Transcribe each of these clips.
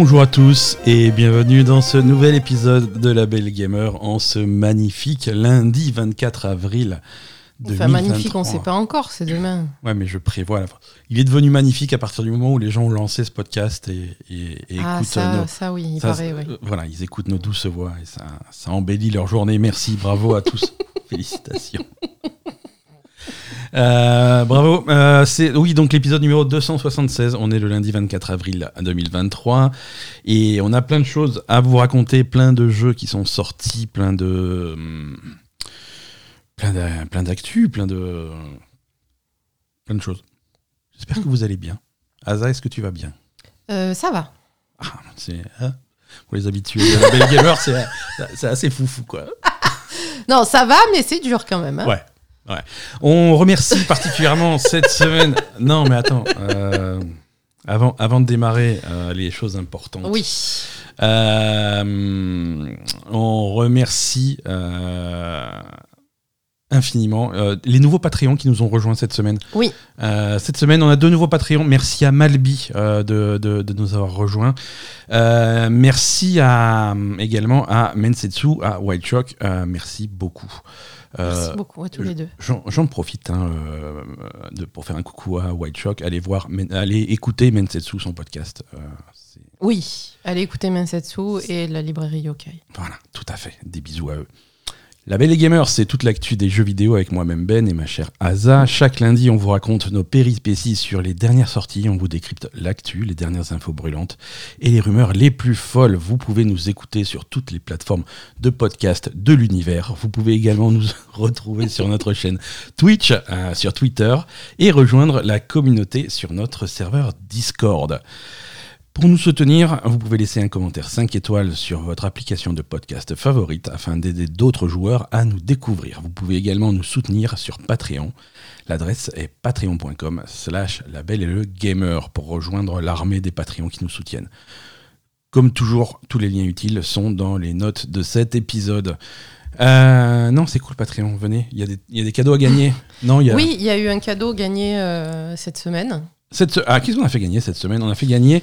Bonjour à tous et bienvenue dans ce nouvel épisode de La Belle Gamer en ce magnifique lundi 24 avril. Enfin, magnifique, on ne sait pas encore, c'est demain. Ouais, mais je prévois la. Il est devenu magnifique à partir du moment où les gens ont lancé ce podcast et, ah, écoutent ça, nos... ça, oui, il paraît, oui. Voilà, ils écoutent nos douces voix et ça, ça embellit leur journée. Merci, bravo à tous. Félicitations. Euh, bravo. Euh, c'est oui donc l'épisode numéro 276. On est le lundi 24 avril 2023 et on a plein de choses à vous raconter, plein de jeux qui sont sortis, plein de plein plein d'actu, plein de plein de choses. J'espère que vous allez bien. Asa, est-ce que tu vas bien? Euh, Ça va. Ah, c'est hein, pour les habitués de gamer, c'est assez foufou quoi. non, ça va, mais c'est dur quand même. Hein. Ouais. Ouais. On remercie particulièrement cette semaine. Non, mais attends. Euh, avant, avant de démarrer euh, les choses importantes. Oui. Euh, on remercie infiniment les nouveaux Patreons qui nous ont rejoints cette semaine. Oui. cette semaine, on a deux nouveaux Patreons. Merci à Malby de, de, de, nous avoir rejoints. merci à, également à Mensetsu, à White Shock. merci beaucoup. Merci beaucoup à tous les deux. J'en profite hein, euh, de, pour faire un coucou à White Shock. Allez voir, allez écouter Mensetsu, son podcast. Euh, oui, allez écouter Mensetsu et la librairie Yokai. Voilà, tout à fait. Des bisous à eux. La Belle et Gamer, c'est toute l'actu des jeux vidéo avec moi-même Ben et ma chère Asa. Chaque lundi, on vous raconte nos péripéties sur les dernières sorties, on vous décrypte l'actu, les dernières infos brûlantes et les rumeurs les plus folles. Vous pouvez nous écouter sur toutes les plateformes de podcast de l'univers. Vous pouvez également nous retrouver sur notre chaîne Twitch, euh, sur Twitter et rejoindre la communauté sur notre serveur Discord. Pour nous soutenir, vous pouvez laisser un commentaire 5 étoiles sur votre application de podcast favorite afin d'aider d'autres joueurs à nous découvrir. Vous pouvez également nous soutenir sur Patreon. L'adresse est patreon.com slash la belle et le gamer pour rejoindre l'armée des Patreons qui nous soutiennent. Comme toujours, tous les liens utiles sont dans les notes de cet épisode. Euh, non, c'est cool Patreon, venez, il y, a des cadeaux à gagner. Non. Oui, il y a eu un cadeau gagné euh, cette semaine. Cette Ah, qu'est-ce qu'on a fait gagner cette semaine? On a fait gagner.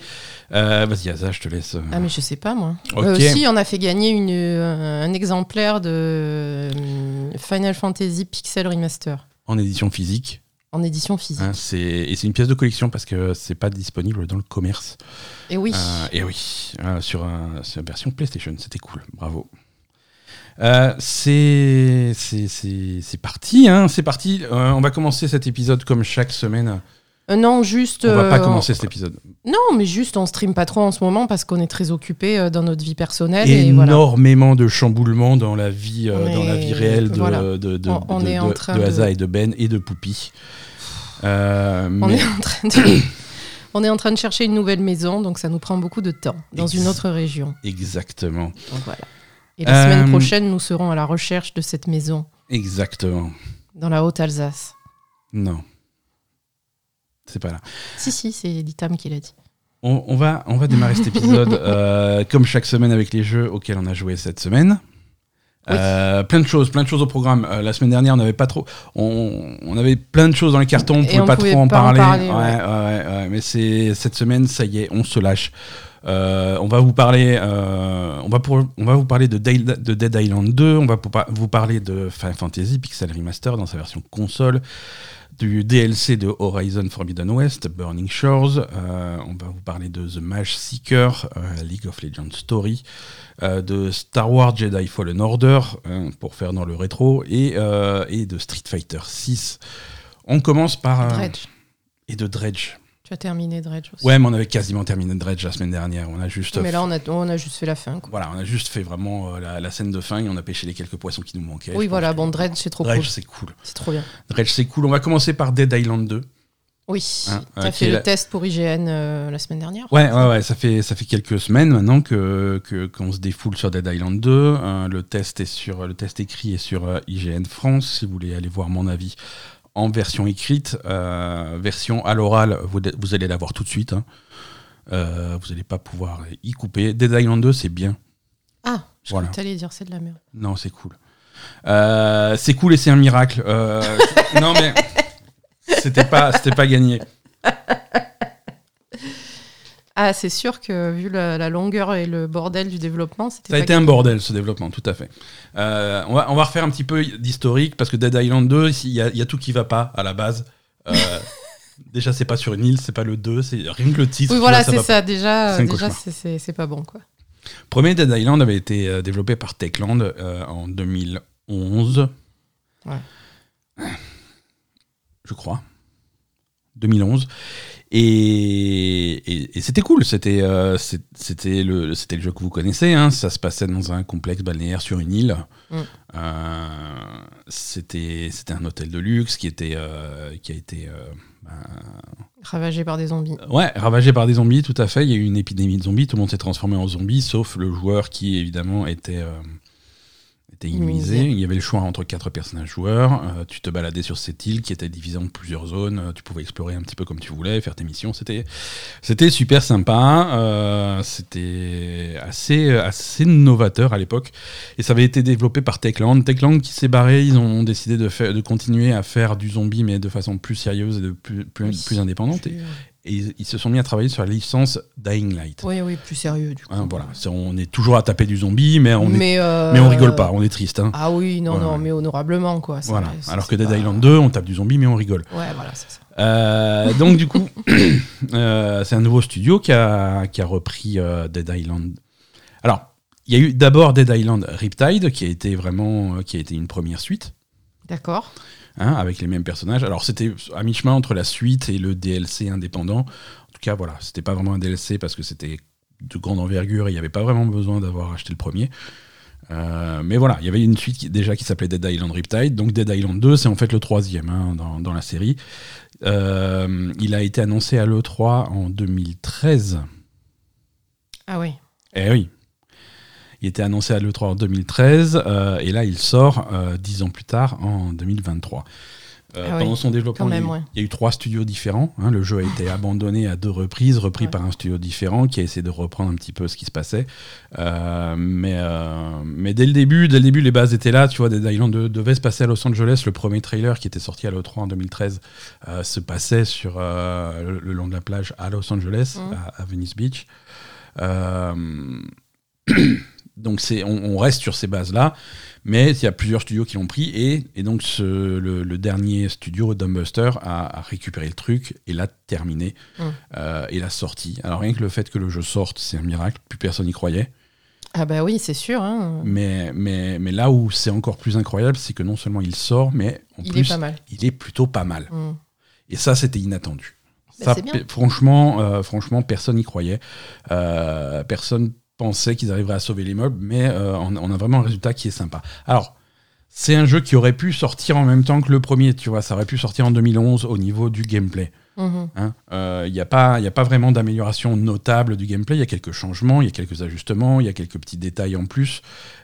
Euh, vas-y, Asa, je te laisse. Euh. Ah, mais je sais pas, moi. aussi, on a fait gagner une, un exemplaire de Final Fantasy Pixel Remaster. En édition physique. En édition physique. Hein, et c'est une pièce de collection parce que c'est pas disponible dans le commerce. Et oui. et oui. sur, la version PlayStation, c'était cool. Bravo. c'est parti, hein, c'est parti. on va commencer cet épisode comme chaque semaine euh, non, juste. On va pas euh, commencer cet épisode. Non, mais juste on stream pas trop en ce moment parce qu'on est très occupé euh, dans notre vie personnelle. Énormément de chamboulements dans la vie, dans la vie réelle de, de, de, on, de, Asa et de Ben et de Poupie. on, est en train de... on est en train de chercher une nouvelle maison, donc ça nous prend beaucoup de temps dans une autre région. Exactement. voilà. Et la semaine prochaine, nous serons à la recherche de cette maison. Exactement. Dans la Haute-Alsace. Non. C'est pas là. Si, si, c'est Litam qui l'a dit. On, va, on va démarrer cet épisode euh, comme chaque semaine avec les jeux auxquels on a joué cette semaine. Euh, plein de choses, plein de choses au programme. Euh, la semaine dernière, on n'avait pas trop, on, on, avait plein de choses dans les cartons, on pouvait pas trop en parler. ouais, ouais. Ouais, mais c'est cette semaine, ça y est, on se lâche. on va vous parler, on va pour, on va vous parler de, de, Dead Island 2. On va vous parler de Final Fantasy Pixel Remaster dans sa version console du DLC de Horizon Forbidden West, Burning Shores. Euh, on va vous parler de The Mage Seeker, euh, League of Legends Story, euh, de Star Wars Jedi Fallen Order, pour faire dans le rétro, et, et de Street Fighter 6. On commence par... Dredge. Et de Dredge. Tu as terminé Dredge aussi. Ouais, mais on avait quasiment terminé Dredge la semaine dernière. On a juste. Mais là, on a, on a juste fait la fin. Voilà, on a juste fait vraiment euh, la, scène de fin et on a pêché les quelques poissons qui nous manquaient. Oui, voilà, bon, Dredge, c'est trop Dredge, cool. c'est cool. C'est trop bien. Dredge, c'est cool. On va commencer par Dead Island 2. Oui, hein, tu as fait le test pour IGN euh, la semaine dernière. Ouais, ouais, ouais, ça fait, ça fait quelques semaines maintenant que qu'on se défoule sur Dead Island 2. Hein, le, test est sur, le test écrit est sur euh, IGN France, si vous voulez aller voir mon avis en version écrite, euh, version à l'oral, vous, vous, allez l'avoir tout de suite. Hein. Euh, vous n'allez pas pouvoir y couper. Dead Island 2, c'est bien. Ah, je voilà. dire c'est de la merde. Non, c'est cool. Euh, c'est cool et c'est un miracle. non, mais c'était pas, c'était pas gagné. Ah, c'est sûr que vu la, longueur et le bordel du développement, c'était. Ça a été un bordel ce développement, tout à fait. Euh, on, va, on va refaire un petit peu d'historique parce que Dead Island 2, il y, a, tout qui va pas à la base. Euh, déjà, c'est pas sur une île, c'est pas le 2, c'est rien que le titre. Oui, voilà, c'est ça. Déjà, déjà c'est pas bon, quoi. Premier Dead Island avait été euh, développé par Techland en 2011. Ouais. Je crois. 2011. Et, c'était cool, c'était euh, c'était le, le jeu que vous connaissez, hein. ça se passait dans un complexe balnéaire sur une île. Mm. Euh, c'était un hôtel de luxe qui, était, euh, qui a été... Ben, ravagé par des zombies. Ouais, ravagé par des zombies, tout à fait. Il y a eu une épidémie de zombies, tout le monde s'est transformé en zombie, sauf le joueur qui évidemment était était immunisé. Il y avait le choix entre quatre personnages joueurs. Euh, tu te baladais sur cette île qui était divisée en plusieurs zones. Euh, tu pouvais explorer un petit peu comme tu voulais, faire tes missions. C'était, c'était super sympa. Euh, c'était assez, assez novateur à l'époque. Et ça avait été développé par Techland. Techland qui s'est barré, ils ont décidé de, faire, de continuer à faire du zombie, mais de façon plus sérieuse et de plus, plus, indépendante. Et ils, se sont mis à travailler sur la licence Dying Light. Oui, oui, plus sérieux du coup. Hein, voilà, on est toujours à taper du zombie, mais on, mais, euh, mais on rigole pas, on est triste. Hein. Ah oui, non, non, mais honorablement quoi. Voilà. Alors que Dead Island 2, on tape du zombie, mais on rigole. Ouais, voilà, c'est ça. Euh, donc du coup, euh, c'est un nouveau studio qui a, qui a repris Dead Island. Alors, il y a eu d'abord Dead Island Riptide, qui a été vraiment, qui a été une première suite. D'accord. Hein, avec les mêmes personnages. Alors c'était à mi-chemin entre la suite et le DLC indépendant. En tout cas, voilà, c'était pas vraiment un DLC parce que c'était de grande envergure et il n'y avait pas vraiment besoin d'avoir acheté le premier. Euh, mais voilà, il y avait une suite qui, déjà qui s'appelait Dead Island Riptide. Donc Dead Island 2, c'est en fait le troisième hein, dans, dans, la série. Euh, il a été annoncé à l'E3 en 2013. Ah oui. Eh oui, il était annoncé à l'E3 en 2013 euh, et là il sort euh, dix ans plus tard en 2023. Euh, ah pendant son développement, il, y a eu trois studios différents. Hein. le jeu a été abandonné à deux reprises, repris par un studio différent qui a essayé de reprendre un petit peu ce qui se passait. mais, mais dès le début, dès le début, les bases étaient là. Tu vois, Dead Island devait se passer à Los Angeles. Le premier trailer qui était sorti à l'E3 en 2013 se passait sur le, long de la plage à Los Angeles, mmh. à, à, Venice Beach. Donc c'est, on, reste sur ces bases-là, mais il y a plusieurs studios qui l'ont pris, et, donc le, dernier studio, Dumbbuster, a, récupéré le truc et l'a terminé, mmh. euh, et l'a sorti. Alors rien que le fait que le jeu sorte, c'est un miracle, plus personne n'y croyait. Ah bah oui, c'est sûr. Hein. Mais, mais, mais là où c'est encore plus incroyable, c'est que non seulement il sort, mais en il plus, est il est plutôt pas mal. Mmh. Et ça, c'était inattendu. Bah, ça, franchement, euh, franchement, personne n'y croyait. Euh, personne pensaient qu'ils arriveraient à sauver l'immeuble, mais euh, on, a vraiment un résultat qui est sympa. Alors, c'est un jeu qui aurait pu sortir en même temps que le premier, tu vois, ça aurait pu sortir en 2011 au niveau du gameplay. Il mhm. n'y hein, euh, a, pas, a pas vraiment d'amélioration notable du gameplay. Il y a quelques changements, il y a quelques ajustements, il y a quelques petits détails en plus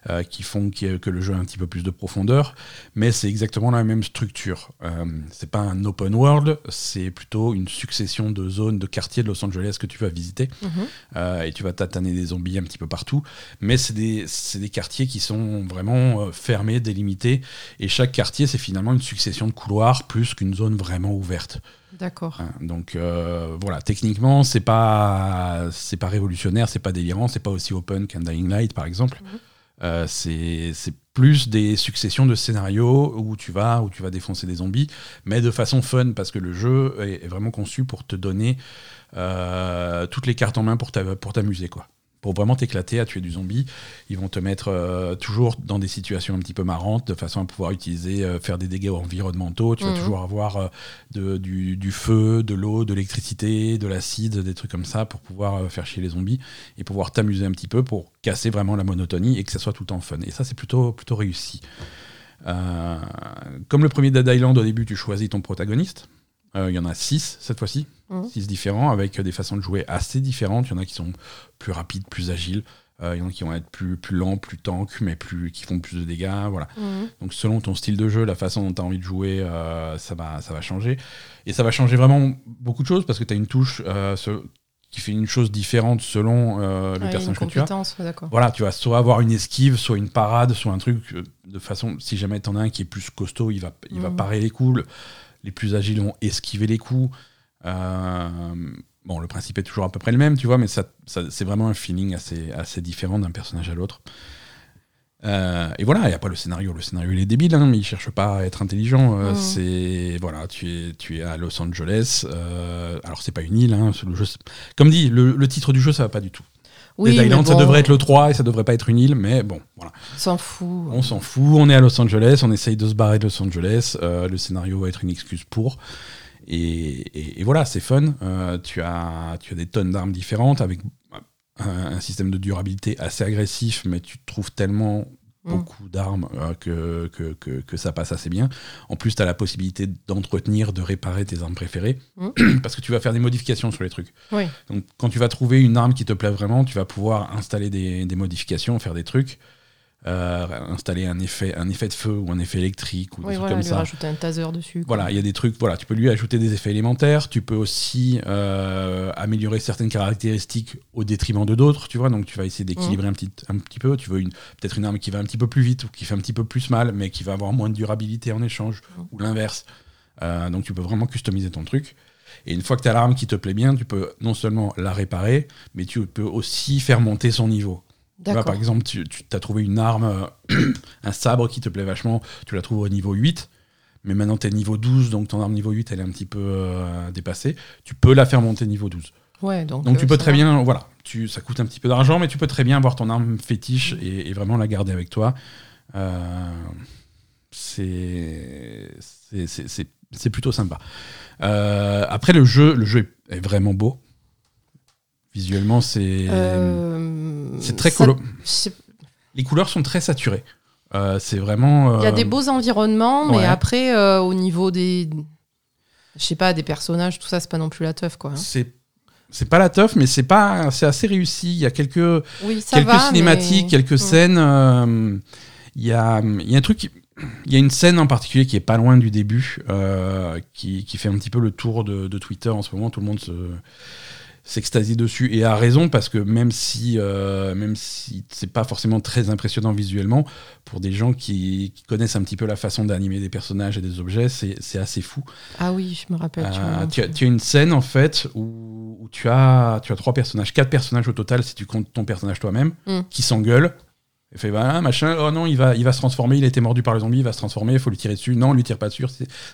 euh, qui font que le jeu a un petit peu plus de profondeur. Mais c'est exactement la même structure. Euh, c'est pas un open world, c'est plutôt une succession de zones, de quartiers de Los Angeles que tu vas visiter. Mhm. Euh, et tu vas tataner des zombies un petit peu partout. Mais c'est des, des, quartiers qui sont vraiment fermés, délimités. Et chaque quartier, c'est finalement une succession de couloirs plus qu'une zone vraiment ouverte. D'accord. Hein, donc euh, voilà, techniquement, c'est pas c'est pas révolutionnaire, c'est pas délirant, c'est pas aussi open qu'un Dying Light par exemple. Mhm. Euh, c'est plus des successions de scénarios où tu vas où tu vas défoncer des zombies, mais de façon fun parce que le jeu est, vraiment conçu pour te donner euh, toutes les cartes en main pour t'amuser quoi pour vraiment t'éclater à tuer du zombie. Ils vont te mettre euh, toujours dans des situations un petit peu marrantes, de façon à pouvoir utiliser, euh, faire des dégâts environnementaux. Tu vas mhm. toujours avoir euh, de, du, feu, de l'eau, de l'électricité, de l'acide, des trucs comme ça pour pouvoir faire chier les zombies et pouvoir t'amuser un petit peu pour casser vraiment la monotonie et que ça soit tout le temps fun. Et ça, c'est plutôt, plutôt réussi. comme le premier Dead Island, au début, tu choisis ton protagoniste. Il y en a six cette fois-ci. Mmh. six différents, avec des façons de jouer assez différentes. Il y en a qui sont plus rapides, plus agiles. Euh, il y en a qui vont être plus, plus lents, plus tank, mais plus, qui font plus de dégâts. Voilà. Mmh. Donc selon ton style de jeu, la façon dont tu as envie de jouer, euh, ça, va, ça va changer. Et ça va changer vraiment beaucoup de choses parce que tu as une touche euh, qui fait une chose différente selon le personnage que tu as. Voilà, tu vas soit avoir une esquive, soit une parade, soit un truc de façon, si jamais tu en as un qui est plus costaud, il va, il va mmh. parer les coups. Les plus agiles vont esquiver les coups. Euh, bon, le principe est toujours à peu près le même, tu vois, mais ça, c'est vraiment un feeling assez, assez différent d'un personnage à l'autre. Euh, et voilà, il n'y a pas le scénario. Le scénario, il est débile, hein, mais il cherche pas à être intelligent. Euh, c'est voilà, tu es, tu es à Los Angeles. Euh, alors, c'est pas une île. Hein, le jeu, comme dit, le, titre du jeu, ça va pas du tout. Oui, Island, ça devrait être le 3 et ça devrait pas être une île, mais bon, voilà. On s'en fout. On s'en fout. On est à Los Angeles, on essaye de se barrer de Los Angeles. le scénario va être une excuse pour. Et, voilà, c'est fun. tu, as, tu as des tonnes d'armes différentes avec un, système de durabilité assez agressif, mais tu trouves tellement mm. beaucoup d'armes euh, que, que, que, ça passe assez bien. En plus, tu as la possibilité d'entretenir, de réparer tes armes préférées, mm. parce que tu vas faire des modifications sur les trucs. Donc, quand tu vas trouver une arme qui te plaît vraiment, tu vas pouvoir installer des, des modifications, faire des trucs. Euh, installer un effet, un effet de feu ou un effet électrique ou des trucs comme ça. rajouter un taser dessus. Voilà, il y a des trucs. Voilà, tu peux lui ajouter des effets élémentaires. Tu peux aussi euh, améliorer certaines caractéristiques au détriment de d'autres. Tu vois, donc tu vas essayer d'équilibrer un petit, un petit peu. Tu veux peut-être une arme qui va un petit peu plus vite ou qui fait un petit peu plus mal, mais qui va avoir moins de durabilité en échange ou l'inverse. Euh, donc tu peux vraiment customiser ton truc. Et une fois que tu as l'arme qui te plaît bien, tu peux non seulement la réparer, mais tu peux aussi faire monter son niveau par exemple, tu, as trouvé une arme, euh, un sabre qui te plaît vachement, tu la trouves au niveau 8, mais maintenant tu es niveau 12, donc ton arme niveau 8, elle est un petit peu euh, dépassée. Tu peux la faire monter niveau 12. Ouais, donc, donc tu euh, peux très bien, voilà, tu, ça coûte un petit peu d'argent, mais tu peux très bien avoir ton arme fétiche et, vraiment la garder avec toi. c'est c'est plutôt sympa. après, le jeu, le jeu est vraiment beau. Visuellement, c'est euh, c'est très colo. Les couleurs sont très saturées. Euh, c'est vraiment. Il y a des euh, beaux environnements, mais après, au niveau des, je sais pas, des personnages, tout ça, c'est pas non plus la teuf, quoi. Hein. C'est c'est pas la teuf, mais c'est pas, c'est assez réussi. Il y a quelques quelques cinématiques, quelques scènes. Il y a il y a un truc. Il y a une scène en particulier qui est pas loin du début, qui, qui, fait un petit peu le tour de, de, Twitter en ce moment. Tout le monde se, s'extasie dessus et a raison parce que même si euh, même si c'est pas forcément très impressionnant visuellement pour des gens qui, connaissent un petit peu la façon d'animer des personnages et des objets c'est assez fou. Ah oui je me rappelle tu, euh, as, une scène en fait où, tu as tu as trois personnages quatre personnages au total si tu comptes ton personnage toi-même mm. qui s'engueulent il fait voilà, machin, oh non, il va, il va se transformer, il a été mordu par le zombie, il va se transformer, il faut lui tirer dessus. Non, lui tire pas dessus,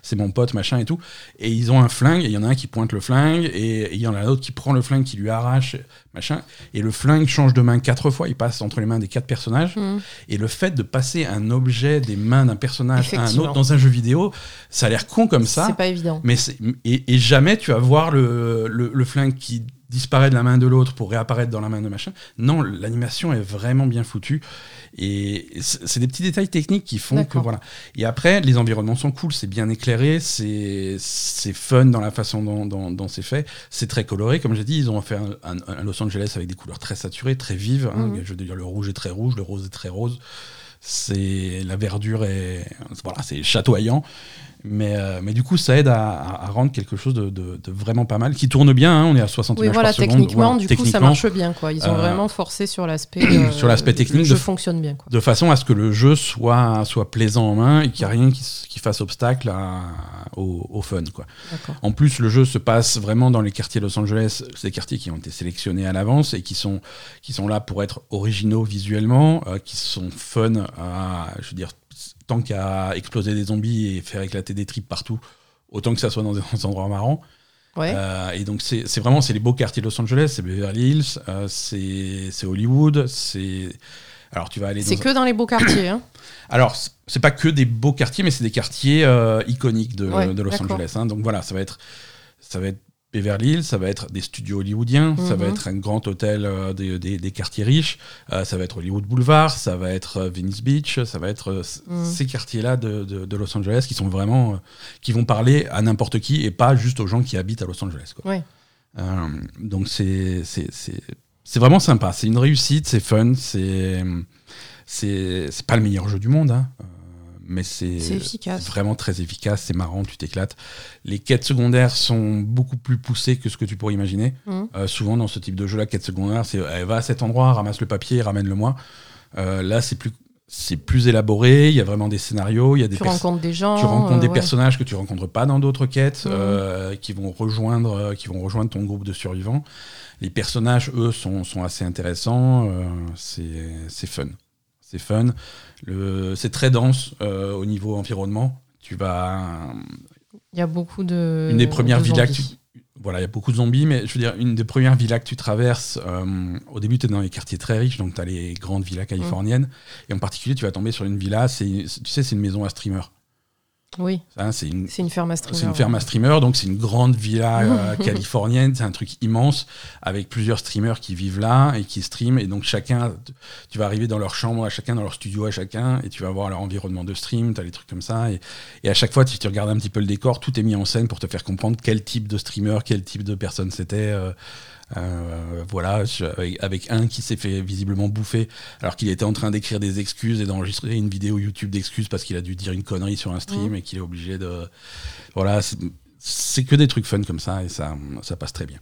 c'est mon pote, machin et tout. Et ils ont un flingue, et il y en a un qui pointe le flingue, et il y en a un autre qui prend le flingue, qui lui arrache, machin. Et le flingue change de main quatre fois, il passe entre les mains des quatre personnages. Mmh. Et le fait de passer un objet des mains d'un personnage à un autre dans un jeu vidéo, ça a l'air con comme ça. C'est pas évident. Mais et, et, jamais tu vas voir le, le, le flingue qui disparaît de la main de l'autre pour réapparaître dans la main de machin. Non, l'animation est vraiment bien foutue. Et c'est des petits détails techniques qui font que voilà. Et après, les environnements sont cool, c'est bien éclairé, c'est fun dans la façon dont, c'est fait. C'est très coloré, comme j'ai dit, ils ont fait un, Los Angeles avec des couleurs très saturées, très vives. Hein. Mhm. Je veux dire, le rouge est très rouge, le rose est très rose. C'est la verdure est voilà, c'est chatoyant. Mais, euh, mais du coup, ça aide à, rendre quelque chose de, de, vraiment pas mal, qui tourne bien. Hein, on est à 60 oui, voilà, techniquement, du coup, ça marche bien. Quoi. Ils ont euh, vraiment forcé sur l'aspect. Euh, sur l'aspect technique. Le jeu fonctionne bien. De façon à ce que le jeu soit, soit plaisant en main et qu'il n'y a rien qui, qui, fasse obstacle à, au, au, fun. Quoi. En plus, le jeu se passe vraiment dans les quartiers de Los Angeles. Des quartiers qui ont été sélectionnés à l'avance et qui sont, qui sont là pour être originaux visuellement, qui sont fun à, je veux dire, tant qu'à exploser des zombies et faire éclater des tripes partout, autant que ça soit dans des endroits marrants. Euh, et donc c'est vraiment c'est les beaux quartiers de Los Angeles, c'est Beverly Hills, euh, c'est Hollywood, c'est alors tu vas aller. C'est que dans les beaux quartiers. Hein. Alors c'est pas que des beaux quartiers, mais c'est des quartiers euh, iconiques de, de Los Angeles. Hein. Donc voilà, ça va être ça va être Beverly Hills, ça va être des studios hollywoodiens, ça va mhm. être un grand hôtel euh, des, quartiers riches, euh, ça va être Hollywood Boulevard, ça va être euh, Venice Beach, ça va être mhm. ces quartiers-là de, Los Angeles qui sont vraiment qui vont parler à n'importe qui et pas juste aux gens qui habitent à Los Angeles. donc c'est c'est vraiment sympa, c'est une réussite, c'est fun, c'est c'est pas le meilleur jeu du monde. Hein mais c'est vraiment très efficace, c'est marrant, tu t'éclates. Les quêtes secondaires sont beaucoup plus poussées que ce que tu pourrais imaginer. Mmh. Euh, souvent dans ce type de jeu, la quête secondaire, c'est elle va à cet endroit, ramasse le papier, ramène-le-moi. Euh, là, c'est plus c'est plus élaboré, il y a vraiment des scénarios, il y a des tu rencontres des gens, tu rencontres des personnages que tu rencontres pas dans d'autres quêtes, mmh. qui vont rejoindre, qui vont rejoindre ton groupe de survivants. Les personnages, eux, sont, sont assez intéressants, c'est fun, c'est fun. C'est très dense au niveau environnement. Tu vas. Il y a beaucoup de. Une des premières villas que tu, voilà, il y a beaucoup de zombies, mais je veux dire, une des premières villas que tu traverses, euh, au début, tu es dans les quartiers très riches, donc tu as les grandes villas californiennes, et en particulier, tu vas tomber sur une villa, tu sais, c'est une maison à streamer. Oui. C'est une, une, ferme à streamer. C'est une ferme à streamer, donc c'est une grande villa euh, californienne, c'est un truc immense, avec plusieurs streamers qui vivent là et qui streament. Et donc chacun, tu vas arriver dans leur chambre, à chacun dans leur studio, à chacun, et tu vas voir leur environnement de stream, tu as des trucs comme ça. Et, et, à chaque fois, si tu regardes un petit peu le décor, tout est mis en scène pour te faire comprendre quel type de streamer, quel type de personne c'était. Euh, euh, voilà, avec, un qui s'est fait visiblement bouffer alors qu'il était en train d'écrire des excuses et d'enregistrer une vidéo YouTube d'excuses parce qu'il a dû dire une connerie sur un stream mmh. et qu'il est obligé de. Voilà, c'est que des trucs fun comme ça et ça, ça passe très bien.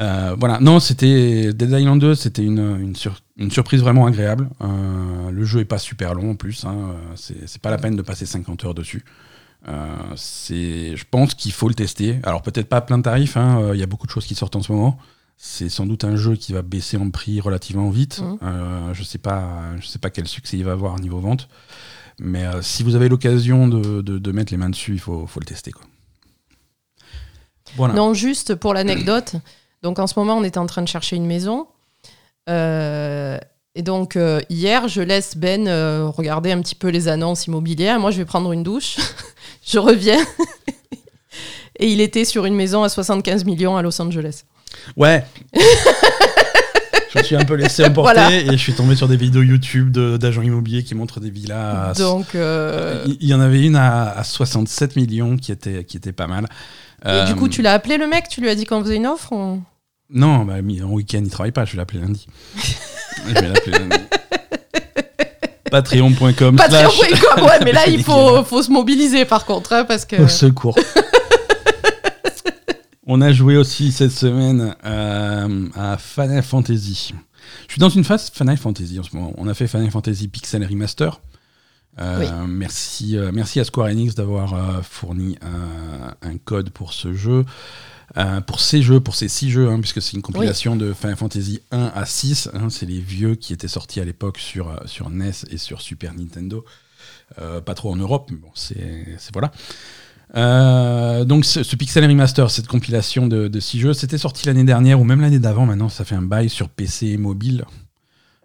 Euh, voilà, non, c'était Dead Island 2, c'était une, une, surprise vraiment agréable. Euh, le jeu est pas super long en plus, hein, c'est pas la peine de passer 50 heures dessus. Euh, c'est, je pense qu'il faut le tester. Alors peut-être pas à plein tarif, hein, euh, il y a beaucoup de choses qui sortent en ce moment. C'est sans doute un jeu qui va baisser en prix relativement vite. Mmh. Euh, je sais pas, je sais pas quel succès il va avoir niveau vente, mais si vous avez l'occasion de, de, mettre les mains dessus, il faut, faut le tester quoi. Voilà. Non, juste pour l'anecdote. Donc en ce moment, on était en train de chercher une maison. et donc hier, je laisse Ben regarder un petit peu les annonces immobilières. Moi, je vais prendre une douche. je reviens. et il était sur une maison à 75 millions à Los Angeles. Ouais. je me suis un peu laissé emporter et je suis tombé sur des vidéos YouTube d'agents immobiliers qui montrent des villas. Donc, euh, il y, en avait une à, 67 millions qui était, qui était pas mal. Et du coup, euh, tu l'as appelé le mec? Tu lui as dit qu'on faisait une offre Non, bah, en week-end, il travaille pas. Je vais l'appeler lundi. je vais l'appeler lundi. Patreon.com. Patreon.com, ouais, mais là, il faut, faut se mobiliser par contre, hein, parce que. Au secours. On a joué aussi cette semaine euh, à Final Fantasy. Je suis dans une phase Final Fantasy en ce moment. On a fait Final Fantasy Pixel Remaster. Euh, merci, euh, merci à Square Enix d'avoir fourni un code pour ce jeu. Euh, pour ces jeux, pour ces six jeux, hein, puisque c'est une compilation de Final Fantasy 1 à 6, hein, c'est les vieux qui étaient sortis à l'époque sur, euh, sur NES et sur Super Nintendo. Euh, pas trop en Europe, mais bon, c'est voilà. donc ce, Pixel Remaster, cette compilation de, de six jeux, c'était sorti l'année dernière ou même l'année d'avant. Maintenant, ça fait un bail sur PC et mobile.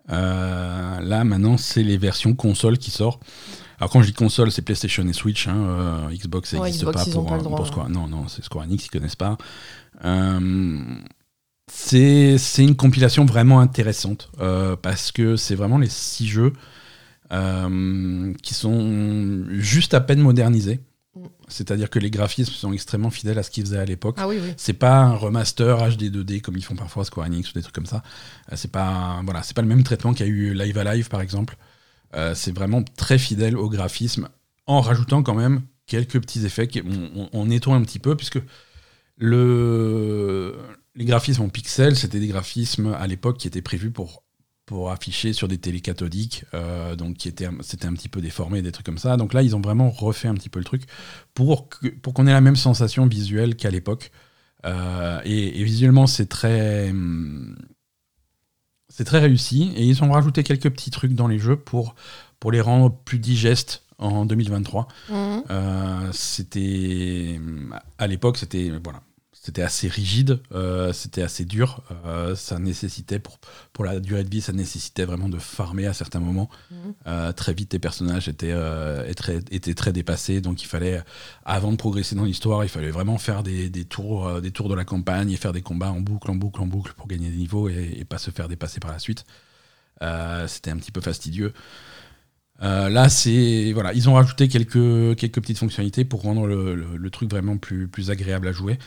là, maintenant, c'est les versions console qui sortent. Alors quand je dis console, c'est PlayStation et Switch. Hein, euh, Xbox n'existe pas, pour, Square. Non, non, c'est Square Enix, ils connaissent pas. Euh, c'est une compilation vraiment intéressante euh, parce que c'est vraiment les six jeux qui sont juste à peine modernisés. Mm. C'est-à-dire que les graphismes sont extrêmement fidèles à ce qu'ils faisaient à l'époque. Ah C'est pas un remaster HD 2D comme ils font parfois Square Enix ou des trucs comme ça. C'est pas voilà, c'est pas le même traitement qu'il y a eu Live Alive par exemple. Euh, c'est vraiment très fidèle au graphisme, en rajoutant quand même quelques petits effets qui, on, nettoie un petit peu, puisque le, les graphismes en pixels, c'était des graphismes à l'époque qui étaient prévus pour, afficher sur des télé cathodiques, euh, donc qui étaient, c'était un petit peu déformé, des trucs comme ça. Donc là, ils ont vraiment refait un petit peu le truc pour, qu'on ait la même sensation visuelle qu'à l'époque. Euh, et, et, visuellement, c'est très. Hum, c'est très réussi et ils ont rajouté quelques petits trucs dans les jeux pour, pour les rendre plus digestes en 2023. Mmh. Euh, c'était à l'époque c'était voilà c'était assez rigide, euh, c'était assez dur. Euh, ça nécessitait, pour, pour la durée de vie, ça nécessitait vraiment de farmer à certains moments. Mhm. Euh, très vite, tes personnages étaient, étaient, très dépassés, donc il fallait, avant de progresser dans l'histoire, il fallait vraiment faire des, tours, des tours de la campagne et faire des combats en boucle, en boucle, en boucle pour gagner des niveaux et, pas se faire dépasser par la suite. c'était un petit peu fastidieux. là, c'est voilà, ils ont rajouté quelques, quelques petites fonctionnalités pour rendre le, le truc vraiment plus, plus agréable à jouer.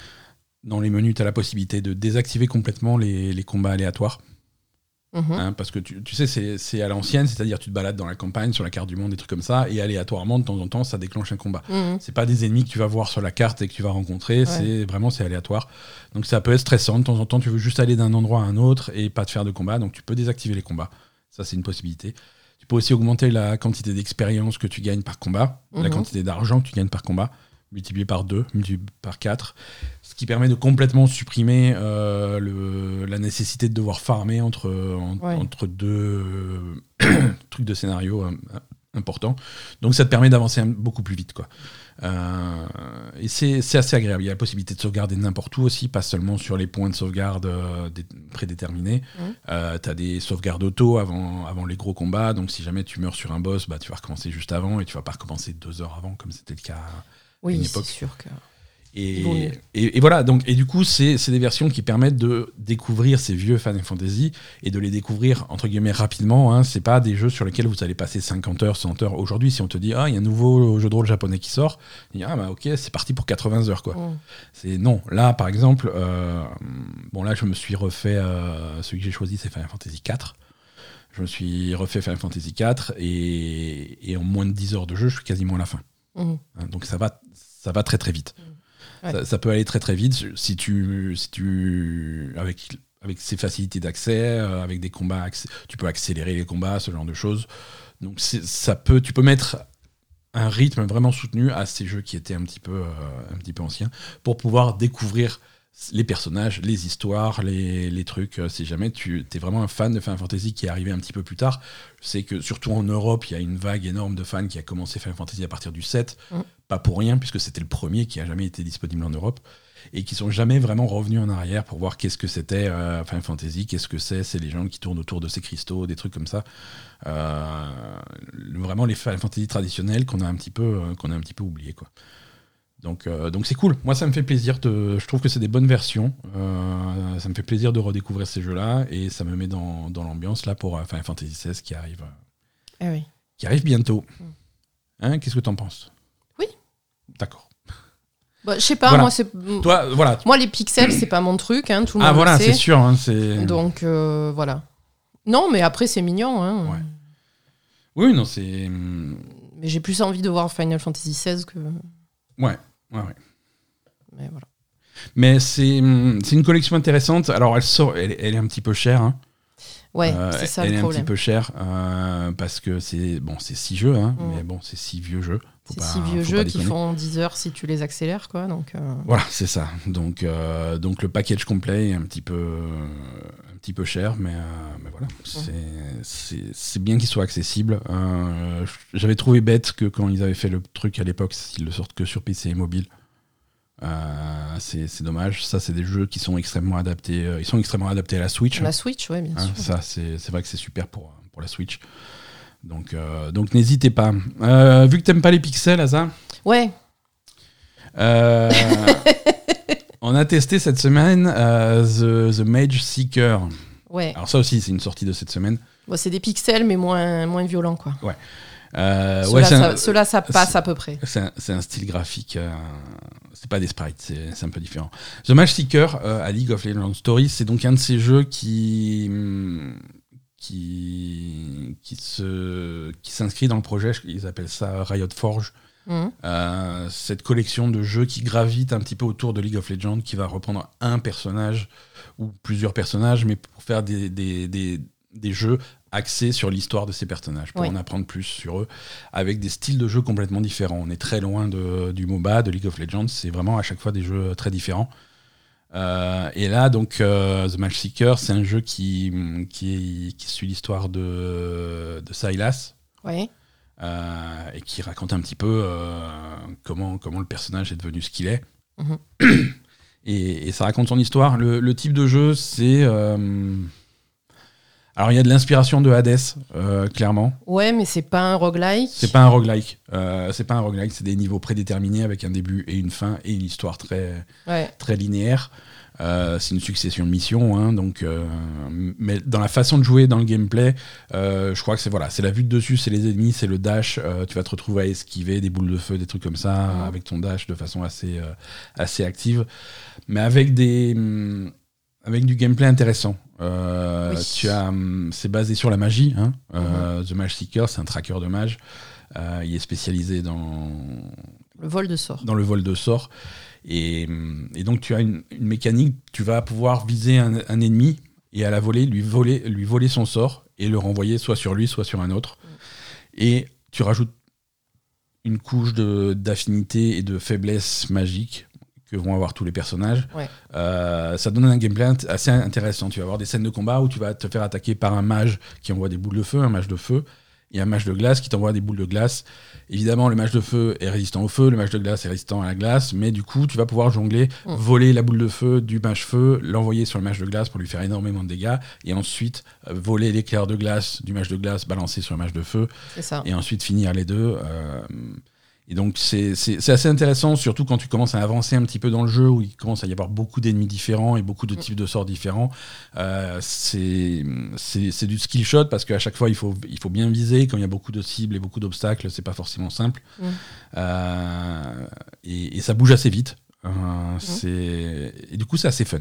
Dans les menus, tu as la possibilité de désactiver complètement les, combats aléatoires. Mhm. Hein, parce que tu, sais, c'est à l'ancienne, c'est-à-dire tu te balades dans la campagne, sur la carte du monde, des trucs comme ça, et aléatoirement, de temps en temps, ça déclenche un combat. Mhm. C'est pas des ennemis que tu vas voir sur la carte et que tu vas rencontrer, c'est vraiment c'est aléatoire. Donc ça peut être stressant, de temps en temps, tu veux juste aller d'un endroit à un autre et pas te faire de combat, donc tu peux désactiver les combats. Ça, c'est une possibilité. Tu peux aussi augmenter la quantité d'expérience que tu gagnes par combat, la Mhm. quantité d'argent que tu gagnes par combat, multiplié par 2, multiplié par 4. Ce qui permet de complètement supprimer euh, le- la nécessité de devoir farmer entre, en- Ouais. entre deux trucs de scénario euh, importants. Donc ça te permet d'avancer beaucoup plus vite. Quoi. Euh, et c'est assez agréable. Il y a la possibilité de sauvegarder n'importe où aussi, pas seulement sur les points de sauvegarde euh, dé- prédéterminés. Mhm. tu as des sauvegardes auto avant, avant les gros combats. Donc si jamais tu meurs sur un boss, bah, tu vas recommencer juste avant et tu vas pas recommencer deux heures avant, comme c'était le cas Oui, c'est sûr que. et, et, et voilà, donc, et du coup, c'est des versions qui permettent de découvrir ces vieux Final Fantasy et de les découvrir, entre guillemets, rapidement. Hein. C'est pas des jeux sur lesquels vous allez passer 50 heures, 100 heures. Aujourd'hui, si on te dit, ah, il y a un nouveau jeu de rôle japonais qui sort, tu dis, ah, bah ok, c'est parti pour 80 heures, quoi. Mm. C'est non. Là, par exemple, euh, bon, là, je me suis refait, euh, celui que j'ai choisi, c'est Final Fantasy 4. Je me suis refait Final Fantasy 4 et, et en moins de 10 heures de jeu, je suis quasiment à la fin. Mhm. Hein, donc ça va, ça va très très vite. Ouais. Ça, ça peut aller très très vite si tu, si tu avec, avec ces facilités d'accès, euh, avec des combats, tu peux accélérer les combats, ce genre de choses. Donc ça peut, tu peux mettre un rythme vraiment soutenu à ces jeux qui étaient un petit peu, euh, un petit peu anciens pour pouvoir découvrir les personnages, les histoires, les, les trucs. Euh, Si jamais tu es vraiment un fan de Final Fantasy qui est arrivé un petit peu plus tard, sais que surtout en Europe, il y a une vague énorme de fans qui a commencé Final Fantasy à partir du 7. Mm. Pas pour rien, puisque c'était le premier qui a jamais été disponible en Europe. Et qui sont jamais vraiment revenus en arrière pour voir qu'est-ce que c'était euh, Final Fantasy, qu'est-ce que c'est ces légendes qui tournent autour de ces cristaux, des trucs comme ça. Euh, vraiment les Final Fantasy traditionnels qu'on a un petit peu, qu'on a un petit peu oublié quoi. Donc euh, donc c'est cool. Moi ça me fait plaisir. De, je trouve que c'est des bonnes versions. Euh, ça me fait plaisir de redécouvrir ces jeux-là et ça me met dans, dans l'ambiance là pour euh, Final Fantasy XVI qui arrive, oui. qui arrive bientôt. Mm. Hein, Qu'est-ce que t'en penses? Oui. D'accord. Bah, je sais pas, Voilà. moi, c'est. Toi voilà. Moi, les pixels, c'est pas mon truc, hein, tout le Ah monde voilà c'est sûr. hein, Donc, euh, voilà. Non, mais après, c'est mignon. Hein. Ouais. oui non c'est hum, Mais j'ai plus envie de voir Final Fantasy XVI que. ouais ouais ouais. Mais voilà. Mais c'est hum, c'est une collection intéressante. Alors, elle, sort, elle, elle est un petit peu chère. hein. Ouais, Euh, c'est ça elle le est un petit peu chère euh, parce que c'est bon, c'est six jeux, hein, Mm. mais bon, c'est six vieux jeux. C'est six vieux jeux qui font 10 heures si tu les accélères, quoi. Donc, euh, Voilà, c'est ça. Donc, euh, donc le package complet est un petit peu, un petit peu cher, mais, euh, mais voilà, c'est- bien qu'il soit accessible. Euh, J'avais trouvé bête que quand ils avaient fait le truc à l'époque, ils le sortent que sur PC et mobile. Euh, c'est dommage. Ça, c'est des jeux qui sont extrêmement adaptés. euh, Ils sont extrêmement adaptés à la Switch. la Switch, ouais, bien Hein, sûr. ça, c'est vrai que c'est super pour, pour la Switch. Donc, euh, donc n'hésitez pas. Vu que t'aimes pas les pixels, Asa, Ouais, on a testé cette semaine euh, The, The Mage Seeker. ouais. Alors ça aussi, c'est une sortie de cette semaine. Bon, c'est des pixels, mais moins, moins violents, quoi. Euh, Ceux-là, ouais, c'est ça, un- ceux-là, ça passe à peu près. C'est un, style graphique, euh, c'est pas des sprites, c'est c'est un peu différent. The Mage Seeker euh, à League of Legends Stories, c'est donc un de ces jeux qui qui qui se qui s'inscrit dans le projet, ils appellent ça Riot Forge. Mhm. Euh, cette collection de jeux qui gravitent un petit peu autour de League of Legends, qui va reprendre un personnage ou plusieurs personnages, mais pour faire des, des, des, des jeux axés sur l'histoire de ces personnages, pour Oui. en apprendre plus sur eux, avec des styles de jeux complètement différents. On est très loin de, du MOBA, de League of Legends, c'est vraiment à chaque fois des jeux très différents. Euh, et là, donc, euh, The Match Seeker, c'est un jeu qui, qui, qui suit l'histoire de, de Silas, Ouais. Euh, et qui raconte un petit peu euh, comment, comment le personnage est devenu ce qu'il est. Mhm. et, et ça raconte son histoire. Le, le type de jeu, c'est. euh, alors, il y a de l'inspiration de Hades, clairement. Ouais, mais c'est pas un roguelike. C'est pas un roguelike. C'est pas un roguelike, c'est des niveaux prédéterminés avec un début et une fin et une histoire très, Ouais. très linéaire. Euh, c'est une succession de missions, hein, donc, euh, mais dans la façon de jouer, dans le gameplay, euh, je crois que c'est voilà, c'est la vue de dessus, c'est les ennemis, c'est le dash. tu vas te retrouver à esquiver des boules de feu, des trucs comme ça, Mhm. avec ton dash de façon assez, assez active, mais avec des, hum, avec du gameplay intéressant. Oui. Tu as, hum, c'est basé sur la magie. Hein, euh, The Mage Seeker, c'est un tracker de mage. Il est spécialisé dans Le vol de sort. dans le vol de sort. Et, et donc tu as une, une mécanique, tu vas pouvoir viser un, un ennemi et à la volée lui voler, lui voler son sort et le renvoyer soit sur lui, soit sur un autre. Et tu rajoutes une couche d'affinité et de faiblesse magique que vont avoir tous les personnages. Ouais. Euh, ça donne un gameplay assez intéressant. Tu vas avoir des scènes de combat où tu vas te faire attaquer par un mage qui envoie des boules de feu, un mage de feu, et un mage de glace qui t'envoie des boules de glace. Évidemment, le mage de feu est résistant au feu, le mage de glace est résistant à la glace, mais du coup, tu vas pouvoir jongler, Mm. voler la boule de feu du mage feu, l'envoyer sur le mage de glace pour lui faire énormément de dégâts, et ensuite euh, voler l'éclair de glace du mage de glace, balancer sur le mage de feu, ça. et ensuite finir les deux. euh, et donc c'est assez intéressant, surtout quand tu commences à avancer un petit peu dans le jeu, où il commence à y avoir beaucoup d'ennemis différents et beaucoup de types de sorts différents. Euh, c'est du skill shot parce qu'à chaque fois il faut, il faut bien viser. Quand il y a beaucoup de cibles et beaucoup d'obstacles, c'est pas forcément simple. Mm. Euh, et, et ça bouge assez vite. Euh, c'est- Et du coup, c'est assez fun.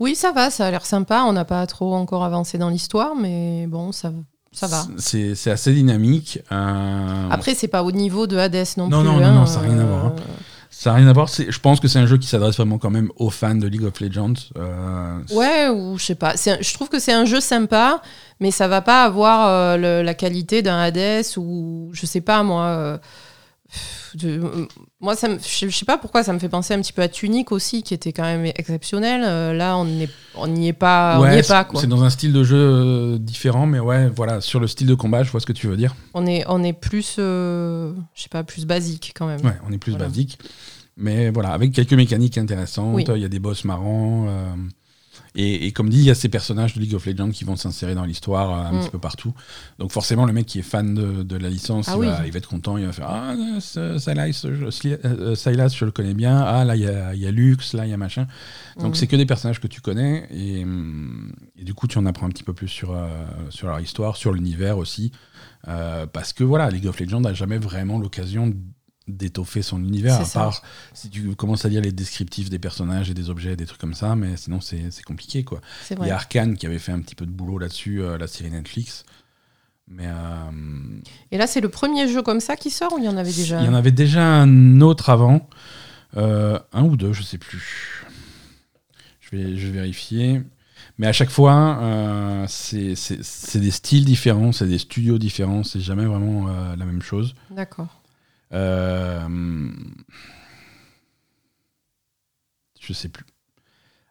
Oui, ça va, ça a l'air sympa. On n'a pas trop encore avancé dans l'histoire, mais bon, ça, ça va. C'est assez dynamique. Euh, Après, c'est pas au niveau de Hades non, Non, plus. non, non, hein, non, ça a rien à voir, hein. euh, Ça n'a rien à voir. Je pense que c'est un jeu qui s'adresse vraiment quand même aux fans de League of Legends. Euh, Ouais, ou je sais pas. Un- Je trouve que c'est un jeu sympa, mais ça va pas avoir euh, le- la qualité d'un Hades ou je sais pas moi. Euh, de- moi, ça me, je je sais pas pourquoi ça me fait penser un petit peu à Tunic aussi, qui était quand même exceptionnel. Euh, là, on n'y est pas, on est c'est- pas quoi. c'est dans un style de jeu euh, différent, mais ouais, voilà, sur le style de combat, je vois ce que tu veux dire. On est, on est plus, euh, je sais pas, plus basique quand même. Ouais, on est plus Voilà. basique. Mais voilà, avec quelques mécaniques intéressantes, Oui. il y a des boss marrants. euh, et, et comme dit, il y a ces personnages de League of Legends qui vont s'insérer dans l'histoire euh, un Mm. petit peu partout. Donc forcément, le mec qui est fan de, de la licence, Ah il, oui. va, il va être content, il va faire Ah, Sylas, je, euh, Sylas, je le connais bien. Ah, là, il y a, y a Lux, là, il y a machin. Donc Mm. c'est que des personnages que tu connais. Et, hum, et du coup, tu en apprends un petit peu plus sur, euh, sur leur histoire, sur l'univers aussi. Euh, parce que voilà, League of Legends n'a jamais vraiment l'occasion d'étoffer son univers, à ça. part si tu commences à lire les descriptifs des personnages et des objets, des trucs comme ça, mais sinon c'est c'est compliqué quoi. C'est Il y a Arkane qui avait fait un petit peu de boulot là-dessus, euh, la série Netflix. Mais euh, Et là, c'est le premier jeu comme ça qui sort ou il y en avait déjà il y en avait déjà un autre avant, euh, un ou deux, je sais plus. Je vais, je vais vérifier. Mais à chaque fois, euh, c'est des styles différents, c'est des studios différents, c'est jamais vraiment euh, la même chose. D'accord. Euh, je sais plus.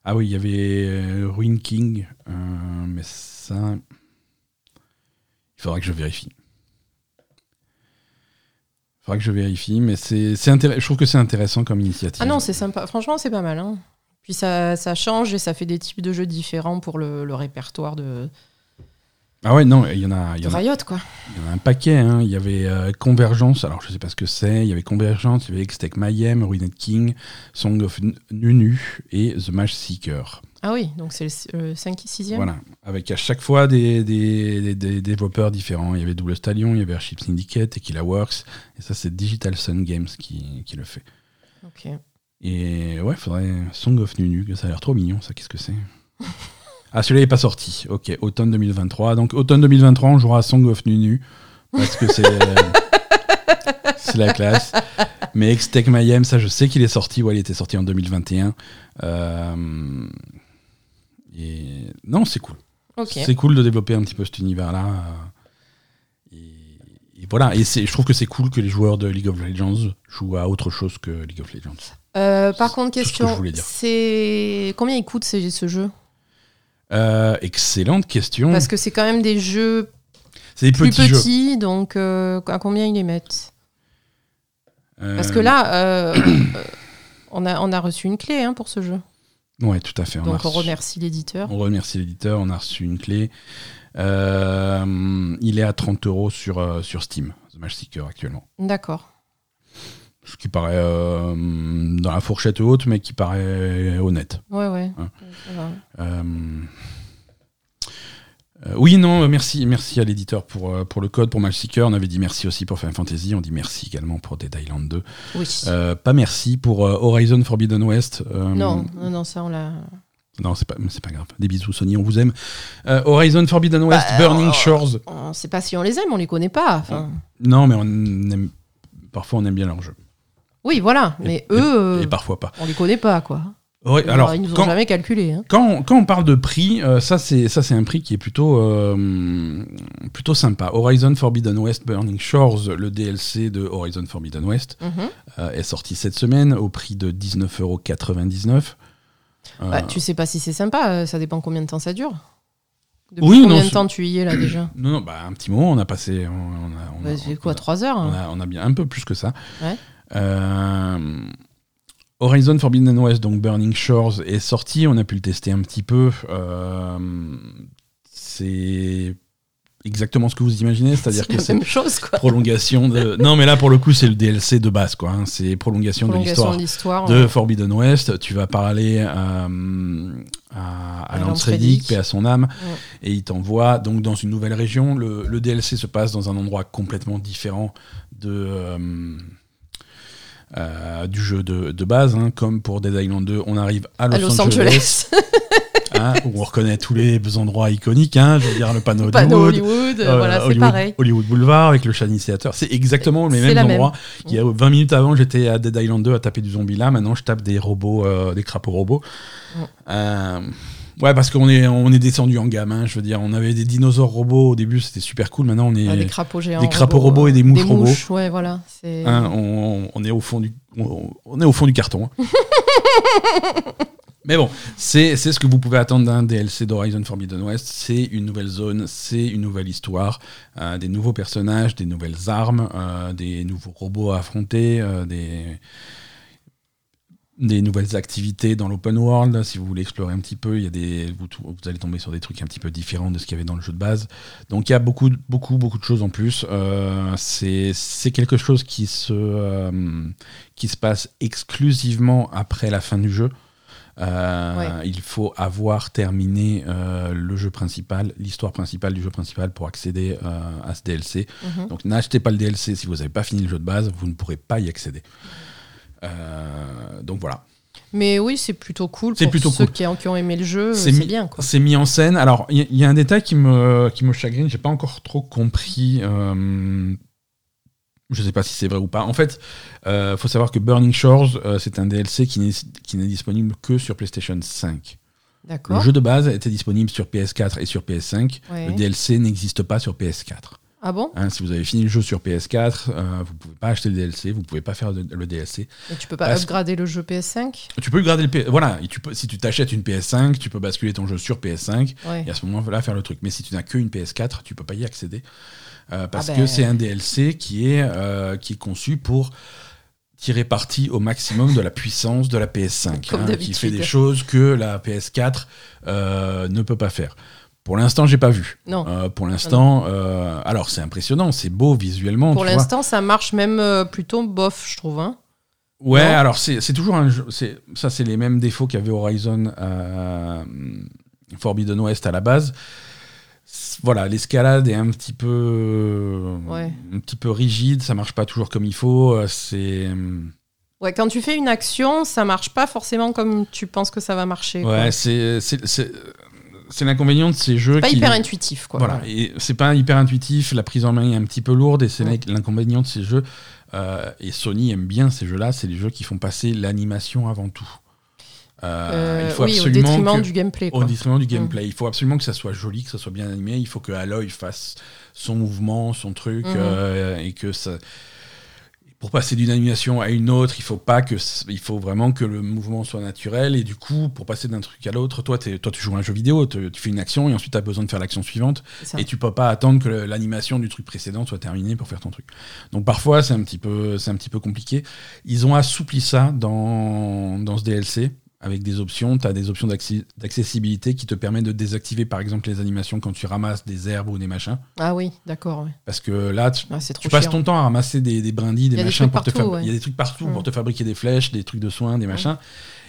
Ah oui, il y avait euh, Ruin King, mais ça. Il faudra que je vérifie. Il faudra que je vérifie, mais c'est je trouve que c'est intéressant comme initiative. Ah non, c'est sympa. Franchement, c'est pas mal. hein. Puis ça, ça change et ça fait des types de jeux différents pour le répertoire de, Ah ouais, non, il y en a, il y en a, Riot, quoi. il y en a un paquet. hein. Il y avait euh, Convergence, alors je sais pas ce que c'est. Il y avait Convergence, il y avait Extech Mayhem, Ruined King, Song of Nunu et The Match Seeker. Ah oui, donc c'est le 5 et 6 Voilà, avec à chaque fois des, des, des- des développeurs différents. Il y avait Double Stallion, il y avait Airship Syndicate, Tequila Works, et ça c'est Digital Sun Games qui, qui le fait. Ok. Et ouais, faudrait Song of Nunu, ça a l'air trop mignon, ça, qu'est-ce que c'est? Ah, celui-là n'est pas sorti. Ok, automne 2023. Donc automne 2023, on jouera à Song of Nunu, parce que c'est c'est la classe. Mais Extech Mayhem, ça je sais qu'il est sorti, ouais, il était sorti en 2021. Euh, et non, c'est cool. C'est cool de développer un petit peu cet univers-là. Et, et voilà, et je trouve que c'est cool que les joueurs de League of Legends jouent à autre chose que League of Legends. Euh, par contre, tout ce que question, je voulais dire. c'est combien il coûte ce, ce jeu? Euh, excellente question. Parce que c'est quand même des jeux des plus petits petits, jeux. donc euh, à combien ils les mettent? Euh, Parce que là, on, a, on a reçu une clé hein, pour ce jeu. Ouais, tout à fait. donc on reçu- remercie l'éditeur. on remercie l'éditeur, on a reçu une clé. Il est à 30 euros sur, sur Steam, The Match Seeker actuellement. D'accord. Ce qui paraît euh, dans la fourchette haute, mais qui paraît honnête. Ouais, ouais. Hein. Euh, euh, oui, non, merci, merci à l'éditeur pour, pour le code, pour Matchseeker. On avait dit merci aussi pour Final Fantasy. On dit merci également pour Dead Island 2. Oui. Pas merci pour Horizon Forbidden West. Non, non, non, ça on l'a. Non, c'est pas, pas grave. Des bisous, Sony, on vous aime. Euh, Horizon Forbidden West, Bah, Burning euh, Shores. On sait pas si on les aime, on les connaît pas. Non, mais on aime, parfois on aime bien leur jeu. Oui, voilà. Et- Mais et- eux, euh, Et parfois pas. on les connaît pas, quoi. Ouais, Alors, alors, ils nous ont quand, jamais calculé. hein. quand, on- quand on parle de prix, euh, ça c'est ça c'est un prix qui est plutôt euh, plutôt sympa. Horizon Forbidden West Burning Shores, le DLC de Horizon Forbidden West, Mhm. euh, est sorti cette semaine au prix de 19,99€. Euh, Ouais, tu sais pas si c'est sympa, euh, ça dépend combien de temps ça dure. Depuis Oui, combien non, de temps tu y es là déjà Non, non, bah, un petit moment, on a passé. On, on a, on a- Bah, on quoi, a- 3 heures on hein a, on a bien un peu plus que ça. Ouais. Euh, Horizon Forbidden West, donc Burning Shores, est sorti. On a pu le tester un petit peu. Euh, c'est exactement ce que vous imaginez, c'est-à-dire que c'est même chose quoi. prolongation de. Non, mais là pour le coup, c'est le DLC de base, quoi. hein. C'est prolongation, de Prolongation l'histoire de l'histoire. de ouais. Forbidden West. Tu vas parler euh, à, à À Lance Reddick, paix à son âme, et il t'envoie donc dans une nouvelle région. Le, le DLC se passe dans un endroit complètement différent de. euh, euh, du jeu de, de base, hein. comme pour Dead Island 2, on arrive à Los, à Los Angeles, Angeles, hein, où on reconnaît tous les endroits iconiques, hein, je veux dire le panneau panneau Hollywood, Hollywood, euh, voilà, c'est pareil. Hollywood Boulevard avec le Shiny Theater. C'est exactement les mêmes même. endroits. Il y a 20 minutes avant, j'étais à Dead Island 2 à taper du zombie là. Maintenant, je tape des robots, euh, des crapauds robots. Mm. Euh, ouais, parce qu'on est, on est descendu en gamme. hein, je veux dire, on avait des dinosaures robots au début, c'était super cool. Maintenant, on est, des crapauds géants. des crapauds robots et des mouches robots. ouais, voilà. Hein, on, on est au fond du, on, on est au fond du carton. hein. Mais bon, c'est c'est ce que vous pouvez attendre d'un DLC d'Horizon Forbidden West. C'est une nouvelle zone, c'est une nouvelle histoire, euh, des nouveaux personnages, des nouvelles armes, euh, des nouveaux robots à affronter, euh, des, des nouvelles activités dans l'open world. Si vous voulez explorer un petit peu, il y a des, vous, vous allez tomber sur des trucs un petit peu différents de ce qu'il y avait dans le jeu de base. Donc il y a beaucoup, beaucoup, beaucoup de choses en plus. Euh, c'est quelque chose qui se, euh, qui se passe exclusivement après la fin du jeu. Euh, Ouais. Il faut avoir terminé le jeu principal, l'histoire principale du jeu principal pour accéder à ce DLC. Mhm. Donc n'achetez pas le DLC si vous n'avez pas fini le jeu de base, vous ne pourrez pas y accéder. Euh, donc voilà. Mais oui, c'est plutôt cool. C'est pour plutôt ceux cool. qui, ont, qui ont aimé le jeu, C'est bien. C'est mis en scène. Alors, il y, a un détail qui me, qui me chagrine. J'ai pas encore trop compris. euh, je sais pas si c'est vrai ou pas. En fait, il faut savoir que Burning Shores, euh, c'est un DLC qui n'est disponible que sur PlayStation 5. Le jeu de base était disponible sur PS4 et sur PS5. Ouais. Le DLC n'existe pas sur PS4. Ah bon? Hein, si vous avez fini le jeu sur PS4, euh, vous pouvez pas acheter le DLC, vous pouvez pas faire de- le DLC. Et tu peux pas Parce- upgrader le jeu PS5 Tu peux garder le PS. Voilà, et tu peux, si tu t'achètes une PS5, tu peux basculer ton jeu sur PS5 Ouais. et à ce moment-là faire le truc. Mais si tu n'as qu'une PS4, tu peux pas y accéder Euh, parce Ah que ben. c'est un DLC qui est, euh, qui est conçu pour tirer parti au maximum de la puissance de la PS5, Comme hein, qui fait des choses que la PS4 euh, ne peut pas faire. Pour l'instant, j'ai pas vu. Non. Euh, pour l'instant, euh, alors c'est impressionnant, c'est beau visuellement. Pour l'instant, ça marche même euh, plutôt bof, je trouve. Hein. Ouais, Non alors c'est toujours un jeu. Ça, c'est les mêmes défauts qu'avait Horizon euh, Forbidden West à la base. Voilà, l'escalade est un petit peu, Ouais. un petit peu rigide, ça marche pas toujours comme il faut. C'est Ouais, quand tu fais une action, ça marche pas forcément comme tu penses que ça va marcher. ouais, c'est c'est- l'inconvénient de ces jeux. C'est pas hyper intuitif, quoi. Voilà, et c'est pas hyper intuitif, la prise en main est un petit peu lourde et c'est Ouais. l'inconvénient de ces jeux. euh, et Sony aime bien ces jeux-là, c'est les jeux qui font passer l'animation avant tout. Euh, il faut oui, au détriment que- du gameplay. au détriment du gameplay. Il faut absolument que ça soit joli, que ça soit bien animé. Il faut que Aloy fasse son mouvement, son truc, Mhm. euh, et que ça. Pour passer d'une animation à une autre, il faut pas que, il faut vraiment que le mouvement soit naturel. Et du coup, pour passer d'un truc à l'autre, toi, toi, tu joues à un jeu vidéo, tu fais une action et ensuite tu as besoin de faire l'action suivante. Et tu peux pas attendre que l'animation du truc précédent soit terminée pour faire ton truc. Donc parfois c'est un petit peu, c'est un petit peu compliqué. Ils ont assoupli ça dans, dans ce DLC avec des options. Tu as des options d'accessibilité qui te permettent de désactiver par exemple les animations quand tu ramasses des herbes ou des machins. Ah oui, d'accord. ouais. Parce que là, tu, Ah, tu passes chiant. ton temps à ramasser des, des brindilles, des machins pour te partout, ouais. Il y a des trucs partout pour Mm. te fabriquer des flèches, des trucs de soins, des machins.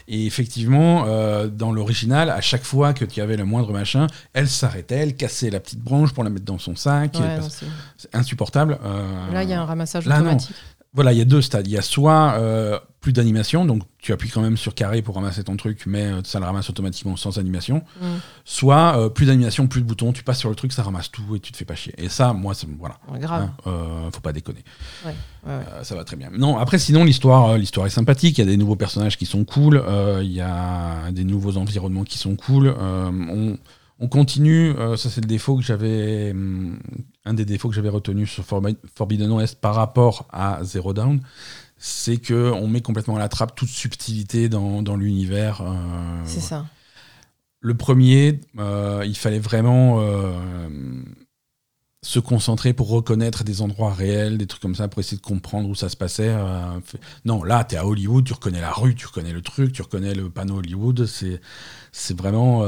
Et effectivement, euh, dans l'original, à chaque fois que tu avais le moindre machin, elle s'arrêtait, elle cassait la petite branche pour la mettre dans son sac. Ouais, c'est- insupportable. Euh, Là, il y a un ramassage là, automatique. Voilà, il y a deux stades. Il y a soit euh, plus d'animation, donc tu appuies quand même sur carré pour ramasser ton truc, mais euh, ça le ramasse automatiquement sans animation. Mm. Soit euh, plus d'animation, plus de boutons, tu passes sur le truc, ça ramasse tout et tu te fais pas chier. Et ça, moi, ça- voilà. Ouais, grave. Hein, euh, faut pas déconner. Ouais, ouais, ouais. Ça va très bien. Non, après, sinon, l'histoire, l'histoire est sympathique. Il y a des nouveaux personnages qui sont cool. Il y a des nouveaux environnements qui sont cool. on, on continue. euh, ça, c'est le défaut que j'avais. hum, un des défauts que j'avais retenu sur Forbi- Forbidden West par rapport à Zero Dawn, c'est que on met complètement à la trappe toute subtilité dans, dans l'univers. euh, C'est ça. le premier, euh, il fallait vraiment se concentrer pour reconnaître des endroits réels, des trucs comme ça, pour essayer de comprendre où ça se passait. non, là, tu es à Hollywood, tu reconnais la rue, tu reconnais le truc, tu reconnais le panneau Hollywood. C'est vraiment.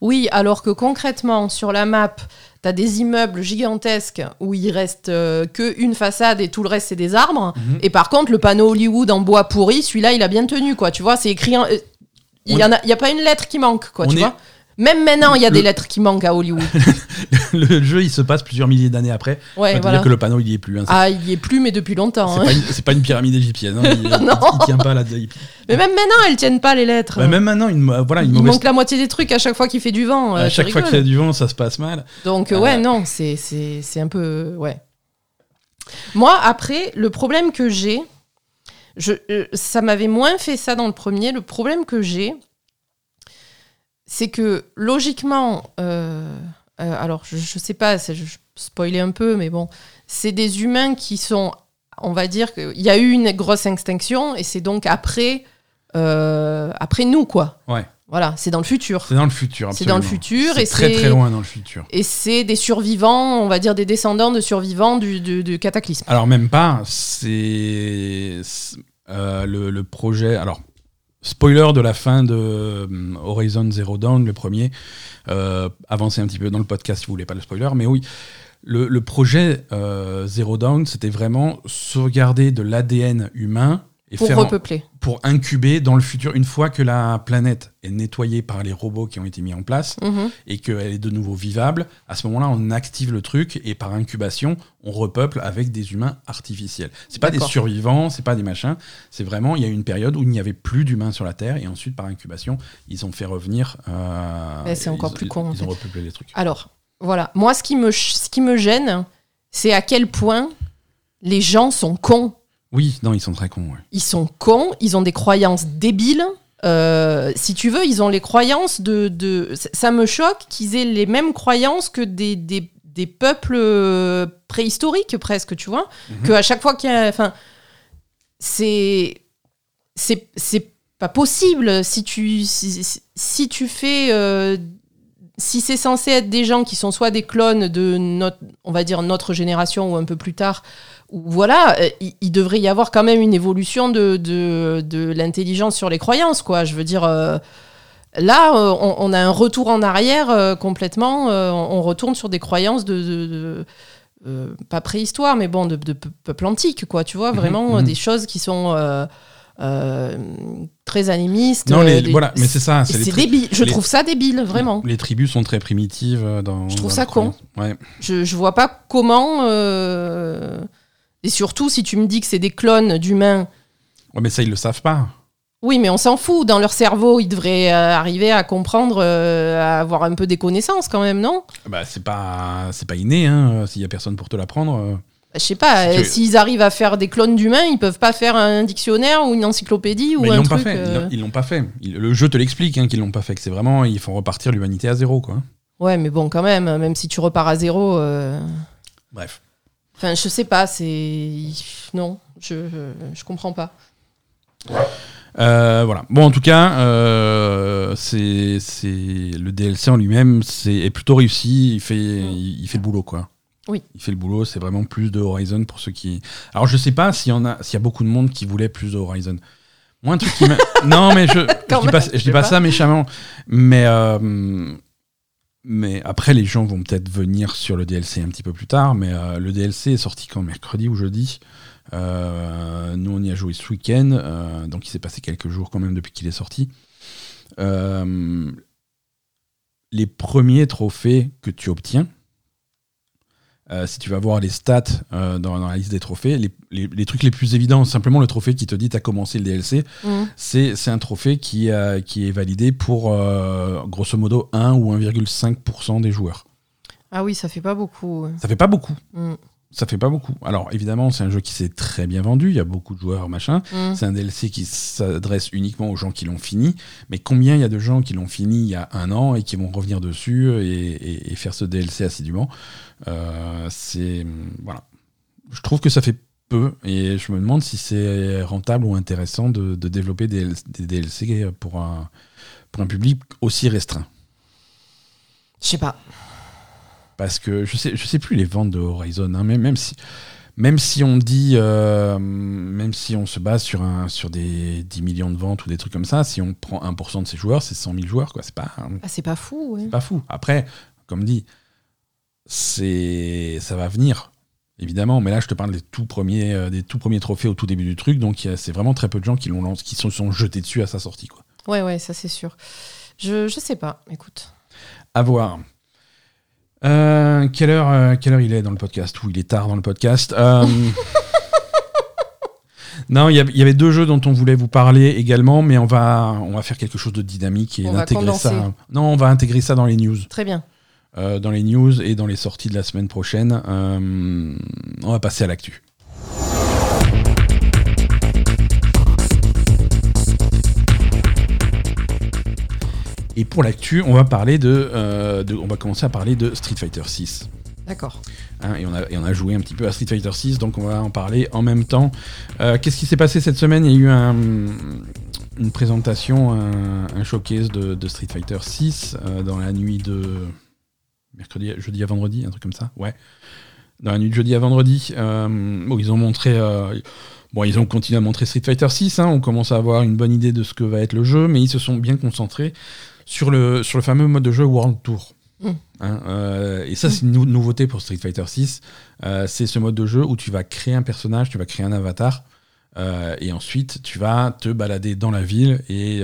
Oui, alors que concrètement, sur la map, tu as des immeubles gigantesques où il reste euh, que une façade et tout le reste, c'est des arbres. Mhm. Et par contre, le panneau Hollywood en bois pourri, celui-là, il a bien tenu, quoi. Tu vois, c'est écrit. en- euh, Il On- y, en a, pas une lettre qui manque, quoi, On tu est- vois. Même maintenant, il y a des Le- lettres qui manquent à Hollywood. le jeu, il se passe plusieurs milliers d'années après. Ouais, veut voilà. dire que le panneau, il y est plus. hein. Ah, il y est plus, mais depuis longtemps. c'est hein. pas, une, c'est pas une pyramide égyptienne. hein. Il, Non. il tient pas. Il, Mais même maintenant, elles tiennent pas les lettres. Ouais, même maintenant, une, voilà, une il mauvaise. manque la moitié des trucs à chaque fois qu'il fait du vent. à euh, chaque tu fois qu'il y a du vent, ça se passe mal. Donc euh, Euh, ouais, non, c'est c'est c'est un peu ouais. Moi après, le problème que j'ai, je euh, ça m'avait moins fait ça dans le premier. Le problème que j'ai, c'est que logiquement, euh, euh, alors je, je sais pas, je, je spoilais un peu, mais bon, c'est des humains qui sont, on va dire qu'il y a eu une grosse extinction et c'est donc après euh, après nous quoi. Ouais. Voilà, c'est dans le futur. C'est dans le futur. C'est dans le futur et très c'est- très loin dans le futur. Et c'est des survivants, on va dire des descendants de survivants du, du- du cataclysme. Alors même pas, c'est c'est, euh, le, le projet. Alors spoiler de la fin de euh, Horizon Zero Dawn, le premier. Euh, avancez un petit peu dans le podcast si vous voulez pas le spoiler, mais oui. Le, le projet euh, Zero Dawn, c'était vraiment sauvegarder de l'ADN humain et Pour faire en- repeupler. pour incuber dans le futur une fois que la planète est nettoyée par les robots qui ont été mis en place Mhm. et qu'elle est de nouveau vivable, à ce moment-là, on active le truc et par incubation, on repeuple avec des humains artificiels. C'est pas des survivants, c'est pas des machins. C'est vraiment, il y a eu une période où il n'y avait plus d'humains sur la Terre et ensuite, par incubation, ils ont fait revenir. euh, c'est encore plus con, en Ils ont repeuplé les trucs. Alors, voilà. Moi, ce qui me, ce qui me gêne, c'est à quel point les gens sont cons. Oui, non, ils sont très cons. ouais. Ils sont cons, ils ont des croyances débiles. Euh, si tu veux, ils ont les croyances de. de... ça- me choque qu'ils aient les mêmes croyances que des, des, des peuples euh, préhistoriques, presque, tu vois. Mhm. Que à chaque fois qu'il y a. Enfin, c'est. C'est pas possible si tu, si, si- tu fais. euh, si c'est censé être des gens qui sont soit des clones de notre, on va dire notre génération ou un peu plus tard, voilà, euh, il, devrait y avoir quand même une évolution de, de, de l'intelligence sur les croyances, quoi. Je veux dire, euh, là, euh, on, on a un retour en arrière euh, complètement. euh, on retourne sur des croyances de, pas préhistoire, mais bon, de, de pe- peuple antique, quoi. Tu vois, Mhm, vraiment mhm. des choses qui sont euh, très animistes. Non, les- euh, des- voilà, mais c'est ça. c'est débile. Je les- trouve ça débile, vraiment. Les tribus sont très primitives dans. Je trouve dans ça con. Ouais. Je, je vois pas comment. euh, Et surtout, si tu me dis que c'est des clones d'humains. Ouais, mais ça, ils le savent pas. Oui, mais on s'en fout. Dans leur cerveau, ils devraient euh, arriver à comprendre, euh, à avoir un peu des connaissances quand même, non? Bah, c'est pas, c'est pas inné, hein, s'il y a personne pour te l'apprendre. euh. Je sais pas. Si tu- euh, S'ils arrivent à faire des clones d'humains, ils peuvent pas faire un dictionnaire ou une encyclopédie ou Mais ils un l'ont pas truc. fait. Ils euh, l'ont- Ils l'ont pas fait. Le jeu te l'explique hein, qu'ils l'ont pas fait. Que c'est vraiment, ils font repartir l'humanité à zéro, quoi. Ouais, mais bon, quand même, même si tu repars à zéro. euh, Bref. Enfin, je sais pas. C'est non, je je, je comprends pas. Euh, voilà. Bon, en tout cas, euh, c'est, c'est le DLC en lui-même, c'est est plutôt réussi. Il fait, il, il fait le boulot, quoi. Oui. Il fait le boulot. C'est vraiment plus de Horizon pour ceux qui. Alors, je sais pas s'il y en a, s'il y a beaucoup de monde qui voulait plus de Horizon. Moi, un truc qui m'a. non, mais je, je dis pas, je dis pas. ça méchamment. Mais, euh, mais après, les gens vont peut-être venir sur le DLC un petit peu plus tard. Mais euh, le DLC est sorti quand? Mercredi ou jeudi? Euh, nous, on y a joué ce week-end, euh, donc il s'est passé quelques jours quand même depuis qu'il est sorti. Euh, les premiers trophées que tu obtiens, euh, si tu vas voir les stats euh, dans, dans la liste des trophées, les, les- les trucs les plus évidents, simplement le trophée qui te dit tu as commencé le DLC, Mhm. c'est un trophée qui, euh, qui est validé pour grosso modo 1 ou 1,5% des joueurs. Ah oui, ça fait pas beaucoup. Ça fait pas beaucoup. Mm. Ça fait pas beaucoup. Alors évidemment, c'est un jeu qui s'est très bien vendu, il y a beaucoup de joueurs, machin. Mm. C'est un DLC qui s'adresse uniquement aux gens qui l'ont fini. Mais combien il y a de gens qui l'ont fini il y a un an et qui vont revenir dessus et, et- et faire ce DLC assidûment? Euh, C'est. Voilà. Je trouve que ça fait peu et je me demande si c'est rentable ou intéressant de, de développer des, des DLC pour un, pour un public aussi restreint. Je sais pas. Parce que je sais, je sais plus les ventes de Horizon, hein, mais même si, même si on dit, euh, même si on se base sur, un, sur des 10 millions de ventes ou des trucs comme ça, si on prend 1% de ses joueurs, c'est 100 000 joueurs, quoi. C'est pas, Ah, c'est pas fou, ouais. c'est pas fou. Après, comme dit, c'est, ça va venir, évidemment, mais là, je te parle des tout premiers, euh, des tout premiers trophées au tout début du truc, donc c'est vraiment très peu de gens qui l'ont lancé, qui se sont jetés dessus à sa sortie, quoi. Ouais, ouais, ça c'est sûr. Je, je sais pas, écoute. À voir. Euh, quelle, heure, euh, quelle heure il est dans le podcast? Ou il est tard dans le podcast? Euh, Non, il y, a- il y avait deux jeux dont on voulait vous parler également, mais on va, on va faire quelque chose de dynamique et On va intégrer ça. Non, on va intégrer ça dans les news. Très bien. Euh, dans les news et dans les sorties de la semaine prochaine. Euh, on va passer à l'actu. Et pour l'actu, on va parler de, euh, de- on va commencer à parler de Street Fighter 6. D'accord. Hein, et, on a, et on a joué un petit peu à Street Fighter 6, donc on va en parler en même temps. Euh, Qu'est-ce qui s'est passé cette semaine? Il y a eu un- une présentation, un, un showcase de, de Street Fighter 6 euh, dans la nuit de mercredi, jeudi à vendredi, un truc comme ça? Ouais. Dans la nuit de jeudi à vendredi, bon, ils ont montré. Bon, ils ont continué à montrer Street Fighter 6, on commence à avoir une bonne idée de ce que va être le jeu, mais ils se sont bien concentrés sur le, sur le fameux mode de jeu World Tour. Mm. Hein, euh, et ça, c'est une nou- nouveauté pour Street Fighter 6. Euh, c'est ce mode de jeu où tu vas créer un personnage, tu vas créer un avatar, euh, et ensuite tu vas te balader dans la ville et,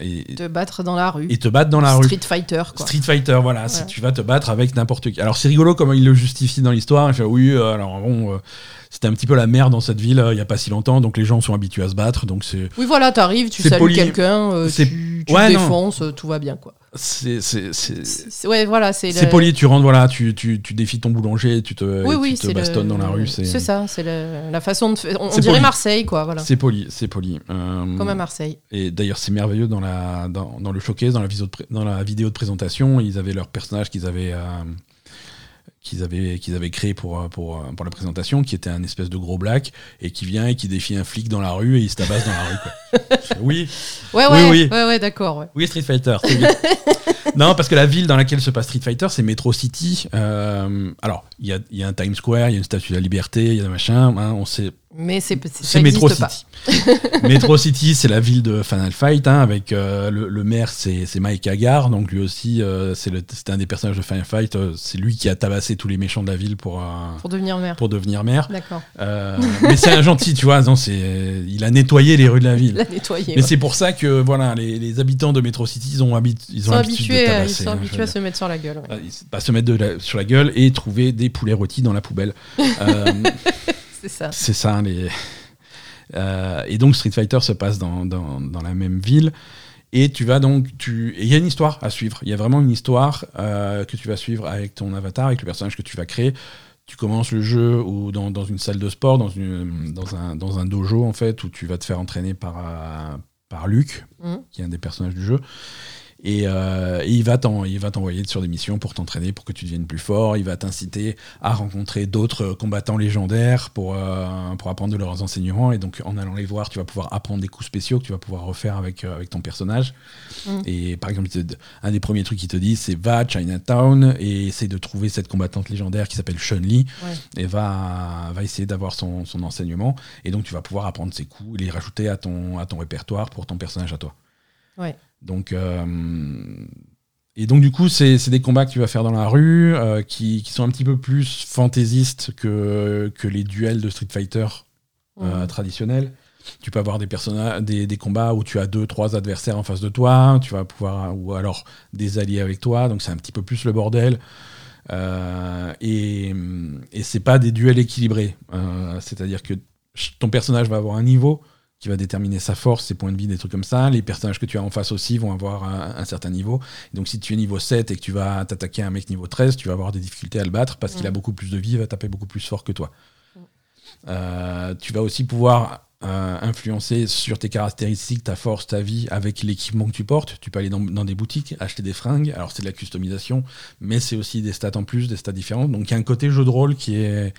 et, Te battre dans la rue. et te battre dans la rue. Street Fighter, quoi. Street Fighter, voilà, Ouais. tu vas te battre avec n'importe qui. Alors c'est rigolo comment il le justifie dans l'histoire. Oui, alors bon, c'était un petit peu la merde dans cette ville euh, il y a pas si longtemps, donc les gens sont habitués à se battre, donc c'est Oui, voilà, t'arrives, tu salues quelqu'un, euh, tu, tu Ouais, non. euh, tout va bien, quoi. c'est Ouais, voilà, c'est. c'est le- poli. Tu rentres, voilà, tu, tu, tu défies ton boulanger, tu te, Oui, et oui, tu te bastonnes le- dans la rue. C'est ça, c'est la façon de. faire- On, on dirait. Marseille, quoi, voilà. C'est poli, c'est poli. Euh, Comme à Marseille. Et d'ailleurs, c'est merveilleux dans, la, dans, dans le showcase, dans la, vidéo de, pré- dans la vidéo de présentation, ils avaient leur personnage qu'ils avaient, euh, qu'ils avaient, qu'ils avaient créé pour, pour, pour la présentation, qui était un espèce de gros black, et qui vient et qui défie un flic dans la rue et il se tabasse dans la rue. quoi. Oui, Ouais, Oui, ouais, oui. ouais, ouais, d'accord, ouais. oui, Street Fighter. non, parce que la ville dans laquelle se passe Street Fighter, c'est Metro City. Euh, alors, il y a, il y a un Times Square, il y a une statue de la liberté, il y a un machin, hein, on sait Mais c'est Metro pas. City. Metro City, c'est la ville de Final Fight, hein, avec euh, le, le maire, c'est Mike Hagar, donc lui aussi, euh, c'est un des personnages de Final Fight. euh, c'est lui qui a tabassé tous les méchants de la ville pour, Pour devenir maire. pour devenir maire. D'accord. Mais c'est un gentil, tu vois. Non, il a nettoyé les rues de la ville. La nettoyer. Mais ouais. c'est pour ça que voilà, les, les habitants de Metro City, ils ont, habit- ils Ils ont sont l'habitude de habitués, à- ils tabasser, sont hein, habitués à dire. se mettre sur la gueule. ouais. Se mettre de la- sur la gueule et trouver des poulets rôtis dans la poubelle. C'est ça. c'est ça, les. Euh, et donc Street Fighter se passe dans, dans, dans la même ville. Et tu vas donc. tu- Il y a une histoire à suivre. Il y a vraiment une histoire euh, que tu vas suivre avec ton avatar, avec le personnage que tu vas créer. Tu commences le jeu ou dans, dans une salle de sport, dans, une, dans, un, dans un dojo en fait, où tu vas te faire entraîner par, euh, par Luc, Mhm. qui est un des personnages du jeu. Et, euh, et il va t'envoyer sur des missions pour t'entraîner, pour que tu deviennes plus fort. Il va t'inciter à rencontrer d'autres combattants légendaires pour, euh, pour apprendre de leurs enseignements. Et donc, en allant les voir, tu vas pouvoir apprendre des coups spéciaux que tu vas pouvoir refaire avec, euh, avec ton personnage. Mm. Et par exemple, un des premiers trucs qu'il te dit, c'est va à Chinatown et essaie de trouver cette combattante légendaire qui s'appelle Chun-Li Ouais. et va, va essayer d'avoir son, son enseignement. Et donc, tu vas pouvoir apprendre ses coups et les rajouter à ton, à ton répertoire pour ton personnage à toi. Ouais. Donc, euh, et donc, du coup, c'est des combats que tu vas faire dans la rue euh, qui, qui sont un petit peu plus fantaisistes que, que les duels de Street Fighter euh, traditionnels. Tu peux avoir des, des, des combats où tu as deux, trois adversaires en face de toi, tu vas pouvoir, ou alors des alliés avec toi, donc c'est un petit peu plus le bordel. Euh, et et c'est pas des duels équilibrés. Euh, C'est-à-dire que ton personnage va avoir un niveau qui va déterminer sa force, ses points de vie, des trucs comme ça. Les personnages que tu as en face aussi vont avoir un, un certain niveau. Donc si tu es niveau 7 et que tu vas t'attaquer à un mec niveau 13, tu vas avoir des difficultés à le battre parce qu'il a beaucoup plus de vie, il va taper beaucoup plus fort que toi. Euh, tu vas aussi pouvoir euh, influencer sur tes caractéristiques, ta force, ta vie avec l'équipement que tu portes. Tu peux aller dans, dans des boutiques, acheter des fringues. Alors c'est de la customisation, mais c'est aussi des stats en plus, des stats différentes. Donc il y a un côté jeu de rôle qui est,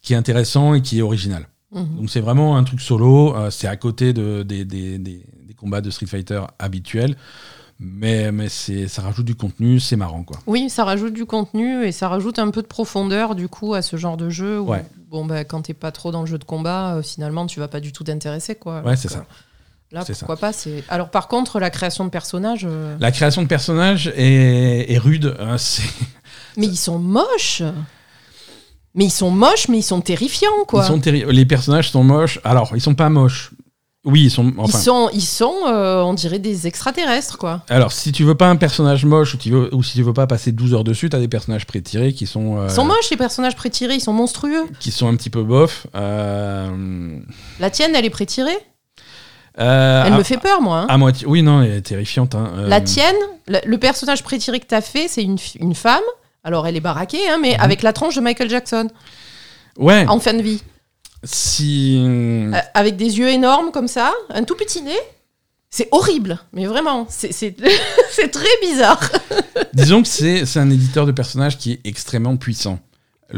qui est intéressant et qui est original. Mhm. Donc c'est vraiment un truc solo. euh, c'est à côté de, des, des- des- des combats de Street Fighter habituels. Mais, mais c'est, ça rajoute du contenu, c'est marrant quoi. Oui, ça rajoute du contenu et ça rajoute un peu de profondeur du coup à ce genre de jeu. Où, Ouais. Bon, bah, quand t'es pas trop dans le jeu de combat, euh, finalement, tu vas pas du tout t'intéresser. quoi. Ouais, c'est ça. euh, Là, pourquoi pas c'est... Alors, par contre, la création de personnages. euh, La création de personnages est, est rude. hein, Mais ils sont moches Mais ils sont moches, mais ils sont terrifiants, quoi. Ils sont terri- les personnages sont moches. Alors, ils sont pas moches. Oui, ils sont. Ils sont, ils sont euh, on dirait des extraterrestres, quoi. alors, si tu veux pas un personnage moche ou, tu veux, ou si tu veux pas passer 12 heures dessus, t'as des personnages pré-tirés qui sont. euh, Ils sont moches, les personnages pré-tirés, ils sont monstrueux. Qui sont un petit peu bof. Euh, La tienne, elle est pré-tirée? Elle à, me fait peur, moi. hein. à moitié. Oui, non, elle est terrifiante. hein, La tienne, le, personnage pré-tiré que t'as fait, c'est une, une femme. Alors, elle est baraquée, hein, mais Mhm. avec la tronche de Michael Jackson, Ouais. en fin de vie. Si. Euh, avec des yeux énormes comme ça, un tout petit nez. C'est horrible, mais vraiment, c'est très bizarre. Disons que c'est c'est un éditeur de personnages qui est extrêmement puissant.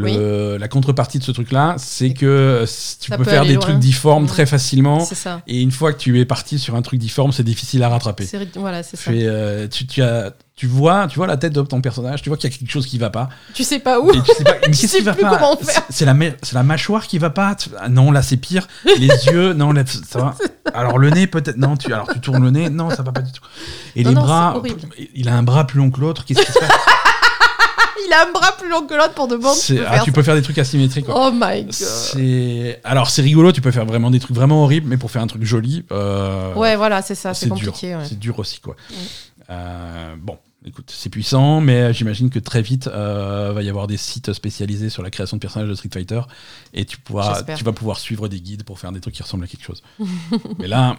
Le- La contrepartie de ce truc-là, c'est que euh, tu Ça peux faire des loin. trucs difformes très facilement. Ça. Et une fois que tu es parti sur un truc difforme, c'est difficile à rattraper. Voilà, c'est ça. Euh, tu, tu as, tu vois, tu vois la tête de ton personnage, tu vois qu'il y a quelque chose qui va pas. Tu sais pas où Et tu sais pas, mais Tu sais va plus pas? comment faire. C'est- la, mâchoire qui va pas. Ah non, là c'est pire. Les yeux, non, là, ça va. Alors le nez peut-être. Non, tu, alors tu tournes le nez, non, ça va pas du tout. Et Non, les non, bras, il a un bras plus long que l'autre. Qu'est-ce qui se passe? Il a un bras plus long que l'autre pour de bon. tu peux ah, faire Tu peux faire des trucs asymétriques. quoi. Oh my god. Alors c'est rigolo, tu peux faire vraiment des trucs vraiment horribles, mais pour faire un truc joli, euh, Ouais, voilà, c'est ça, c'est compliqué. ouais. C'est dur aussi quoi. Euh, bon, écoute, c'est puissant, mais j'imagine que très vite euh, va y avoir des sites spécialisés sur la création de personnages de Street Fighter et tu pourras, tu vas pouvoir suivre des guides pour faire des trucs qui ressemblent à quelque chose. mais là,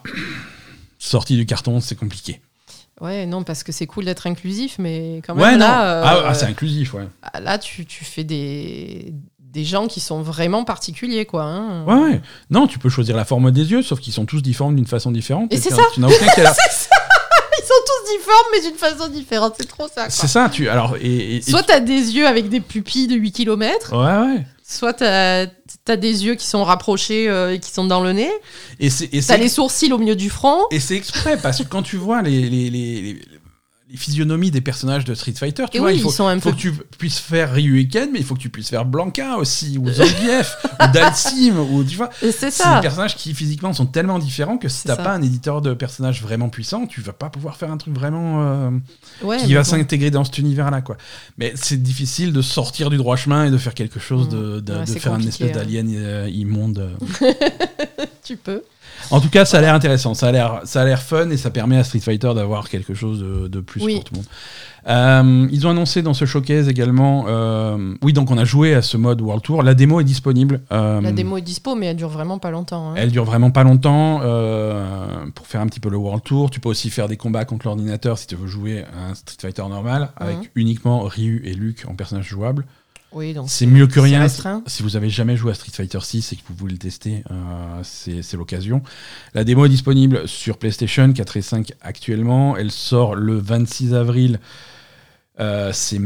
sortie du carton, c'est compliqué. Ouais, non, parce que c'est cool d'être inclusif, mais quand même, Ouais, non. là, euh, Ah, ah, c'est inclusif, ouais. là tu, tu fais des, des gens qui sont vraiment particuliers, quoi. hein. Ouais, ouais. Non, tu peux choisir la forme des yeux, sauf qu'ils sont tous difformes d'une façon différente. Et c'est tu- ça. Tu n'as aucun qui a la- C'est ça Ils sont tous difformes, mais d'une façon différente. C'est trop ça. quoi. C'est ça, tu. Alors, et, et- et- Soit t'as des yeux avec des pupilles de 8 km, Ouais, ouais. soit t'as as des yeux qui sont rapprochés euh, et qui sont dans le nez, Et c'est et t'as les sourcils au milieu du front. et c'est exprès parce que quand tu vois les, les, les, les- les physionomies des personnages de Street Fighter, tu Et vois, oui, il faut, peu- que tu puisses faire Ryu et Ken, mais il faut que tu puisses faire Blanca aussi, ou Zangief, ou Dalsim, ou tu vois. C'est ça. des personnages qui physiquement sont tellement différents que si t'as pas un éditeur de personnages vraiment puissant, tu vas pas pouvoir faire un truc vraiment euh, Ouais, qui va s'intégrer dans cet univers-là, quoi. Mais c'est difficile de sortir du droit chemin et de faire quelque chose de, de, Ouais, de c'est faire un espèce hein. d'alien euh, immonde. euh. Tu peux. En tout cas, ça a l'air intéressant, ça a l'air, ça a l'air fun et ça permet à Street Fighter d'avoir quelque chose de, de plus Oui. pour tout le monde. Euh, ils ont annoncé dans ce showcase également, euh, oui, donc on a joué à ce mode World Tour. La démo est disponible. euh, La démo est dispo, mais elle dure vraiment pas longtemps. hein. Elle dure vraiment pas longtemps euh, pour faire un petit peu le World Tour. Tu peux aussi faire des combats contre l'ordinateur si tu veux jouer à un Street Fighter normal avec Mhm. uniquement Ryu et Luke en personnage jouable. Oui, C'est mieux que rien. Si vous avez jamais joué à Street Fighter 6 et que vous voulez le tester, euh, c'est l'occasion. La démo est disponible sur PlayStation 4 et 5 actuellement. Elle sort le 26 avril. Euh, c'est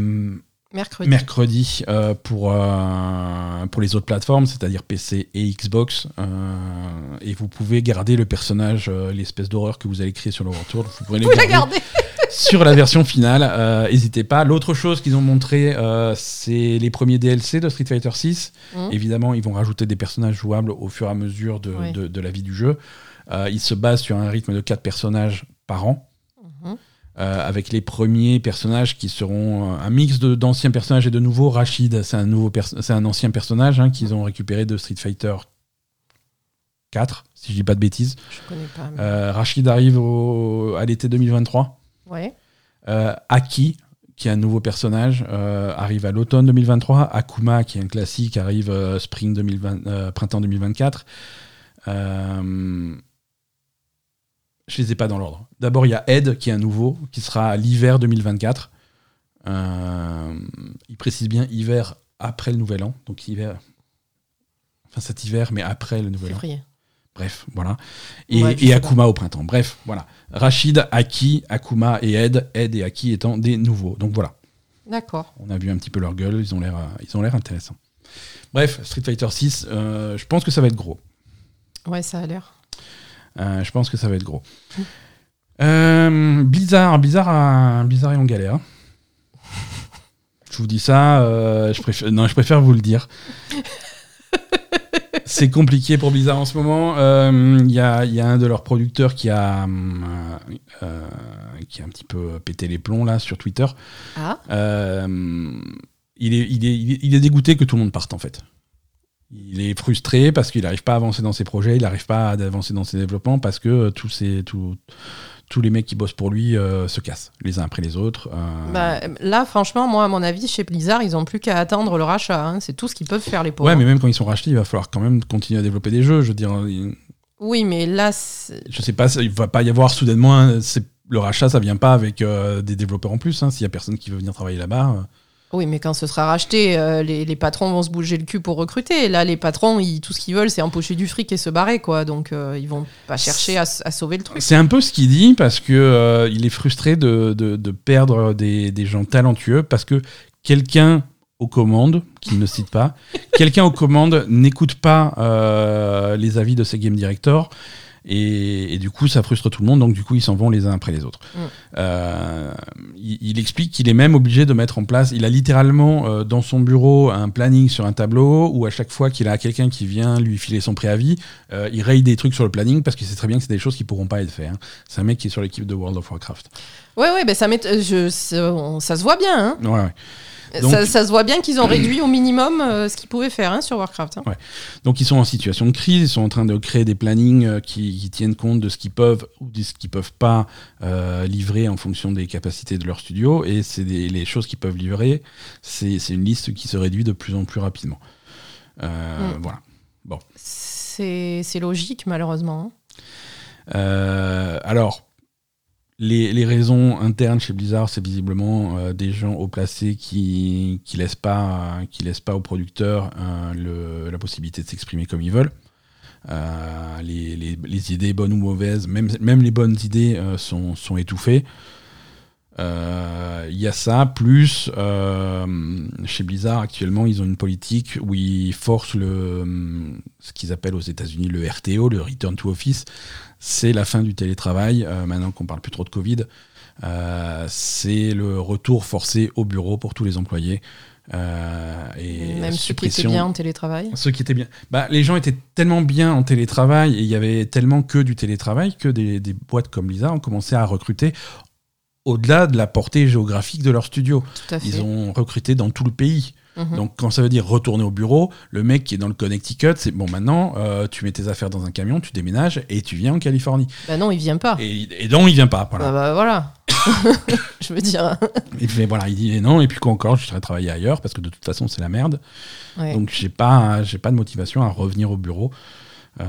Mercredi. mercredi euh, pour, euh, pour les autres plateformes, c'est-à-dire PC et Xbox. Euh, et vous pouvez garder le personnage, l'espèce d'horreur que vous allez créer sur le Tour. Vous pourrez le Vous la garder sur la version finale. N'hésitez pas. L'autre chose qu'ils ont montré, c'est les premiers DLC de Street Fighter 6. Mhm. Évidemment, ils vont rajouter des personnages jouables au fur et à mesure de, Ouais. de- de la vie du jeu. Ils se basent sur un rythme de 4 personnages par an. Mhm. Euh, avec les premiers personnages qui seront euh, un mix d'anciens personnages et de nouveaux. Rachid, c'est un, nouveau c'est un ancien personnage hein, qu'ils ont récupéré de Street Fighter 4, si je dis pas de bêtises. Je connais pas. mais- Euh, Rachid arrive au- à l'été 2023. Ouais. Euh, Aki, qui est un nouveau personnage, arrive à l'automne 2023. Akuma, qui est un classique, arrive spring 2020, euh, printemps 2024. Euh, je les ai pas dans l'ordre. D'abord, il y a Ed, qui est un nouveau, qui sera l'hiver 2024. Euh, il précise bien hiver après le nouvel an. Donc hiver. Enfin, cet hiver, mais après le nouvel an. Février. Bref, voilà. Et, Ouais, Akuma au printemps. Bref, voilà. Rachid, Aki, Akuma et Ed. Ed et Aki étant des nouveaux. Donc voilà. D'accord. On a vu un petit peu leur gueule. Ils ont l'air, euh, ils ont l'air intéressants. Bref, Street Fighter 6, je pense que ça va être gros. Ouais, ça a l'air. Euh, je pense que ça va être gros. Euh, Blizzard, Blizzard, a- Blizzard est en galère. Je vous dis ça, euh, je préfère, non, je préfère vous le dire. C'est compliqué pour Blizzard en ce moment. Euh, Il y, a, il y a un de leurs producteurs qui a, euh, qui a un petit peu pété les plombs là sur Twitter. Ah, est, il est- il est dégoûté que tout le monde parte en fait. Il est frustré parce qu'il n'arrive pas à avancer dans ses projets, il n'arrive pas à avancer dans ses développements parce que euh, tous, ces, tous- tous les mecs qui bossent pour lui euh, se cassent les uns après les autres. euh. bah, là, franchement, moi, à mon avis, chez Blizzard, ils ont plus qu'à attendre le rachat. hein. C'est tout ce qu'ils peuvent faire, les pauvres. ouais, mais même quand ils sont rachetés, il va falloir quand même continuer à développer des jeux. Je veux dire, il- Oui, mais là, je sais pas, il va pas y avoir soudainement. le rachat, ça vient pas avec des développeurs en plus. hein. S'il y a personne qui veut venir travailler là-bas. Oui, mais quand ce sera racheté, euh, les, les patrons vont se bouger le cul pour recruter. Là, les patrons, ils, tout ce qu'ils veulent, c'est empocher du fric et se barrer, quoi. Donc, euh, ils vont pas chercher à, sauver le truc. C'est un peu ce qu'il dit parce que euh, il est frustré de, de- de perdre des, des gens talentueux parce que quelqu'un aux commandes, qu'il ne cite pas, quelqu'un aux commandes n'écoute pas les avis de ses game directors et, et du coup ça frustre tout le monde donc du coup ils s'en vont les uns après les autres. Mm. Euh, il, il explique qu'il est même obligé de mettre en place, il a littéralement euh, dans son bureau un planning sur un tableau où à chaque fois qu'il a quelqu'un qui vient lui filer son préavis, euh, il raye des trucs sur le planning parce qu'il sait très bien que c'est des choses qui pourront pas être faites. hein. C'est un mec qui est sur l'équipe de World of Warcraft. Ouais, ouais, ça, m'ét- je, ça, on- ça se voit bien. Hein. Ouais, ouais. Donc- ça, ça se voit bien qu'ils ont réduit au minimum euh, ce qu'ils pouvaient faire hein, sur Warcraft. hein. Donc ils sont en situation de crise, ils sont en train de créer des plannings euh, qui, qui tiennent compte de ce qu'ils peuvent ou de ce qu'ils peuvent pas euh, livrer en fonction des capacités de leur studio. Et c'est les choses qu'ils peuvent livrer, c'est une liste qui se réduit de plus en plus rapidement. Mm. Voilà. C'est c'est logique, malheureusement. hein. Alors, les, raisons internes chez Blizzard, c'est visiblement euh, des gens haut placés qui qui laissent pas qui aux producteurs euh, la possibilité de s'exprimer comme ils veulent. Euh, les, idées bonnes ou mauvaises, même, les bonnes idées sont, étouffées. Il y a ça, plus chez Blizzard actuellement, ils ont une politique où ils forcent le, ce qu'ils appellent aux États-Unis le RTO, le Return to Office. C'est la fin du télétravail, euh, maintenant qu'on parle plus trop de Covid. Euh, c'est le retour forcé au bureau pour tous les employés. Euh, et Même ceux qui étaient bien en télétravail? ceux qui étaient bien. Bah, les gens étaient tellement bien en télétravail et il y avait tellement que du télétravail que des, des boîtes comme Blizzard ont commencé à recruter au-delà de la portée géographique de leur studio. Ils ont recruté dans tout le pays. Mhm. Donc, quand ça veut dire retourner au bureau, le mec qui est dans le Connecticut, c'est bon, maintenant, euh, tu mets tes affaires dans un camion, tu déménages et tu viens en Californie. Bah non, il vient pas. Et, et donc, il vient pas. Voilà. Bah, bah, voilà. Je veux dire. Voilà, il dit non, et puis quoi encore, je serais travailler ailleurs parce que de toute façon, c'est la merde. ouais. Donc, j'ai pas, j'ai pas de motivation à revenir au bureau. Euh,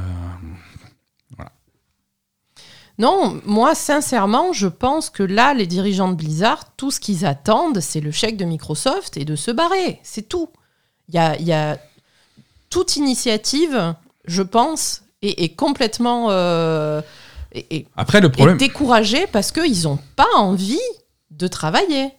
Non, moi, sincèrement, je pense que là, les dirigeants de Blizzard, tout ce qu'ils attendent, c'est le chèque de Microsoft et de se barrer. C'est tout. Il y a, y a toute initiative, je pense, est, est complètement euh, est- Après, le problème. découragée parce qu'ils n'ont pas envie de travailler.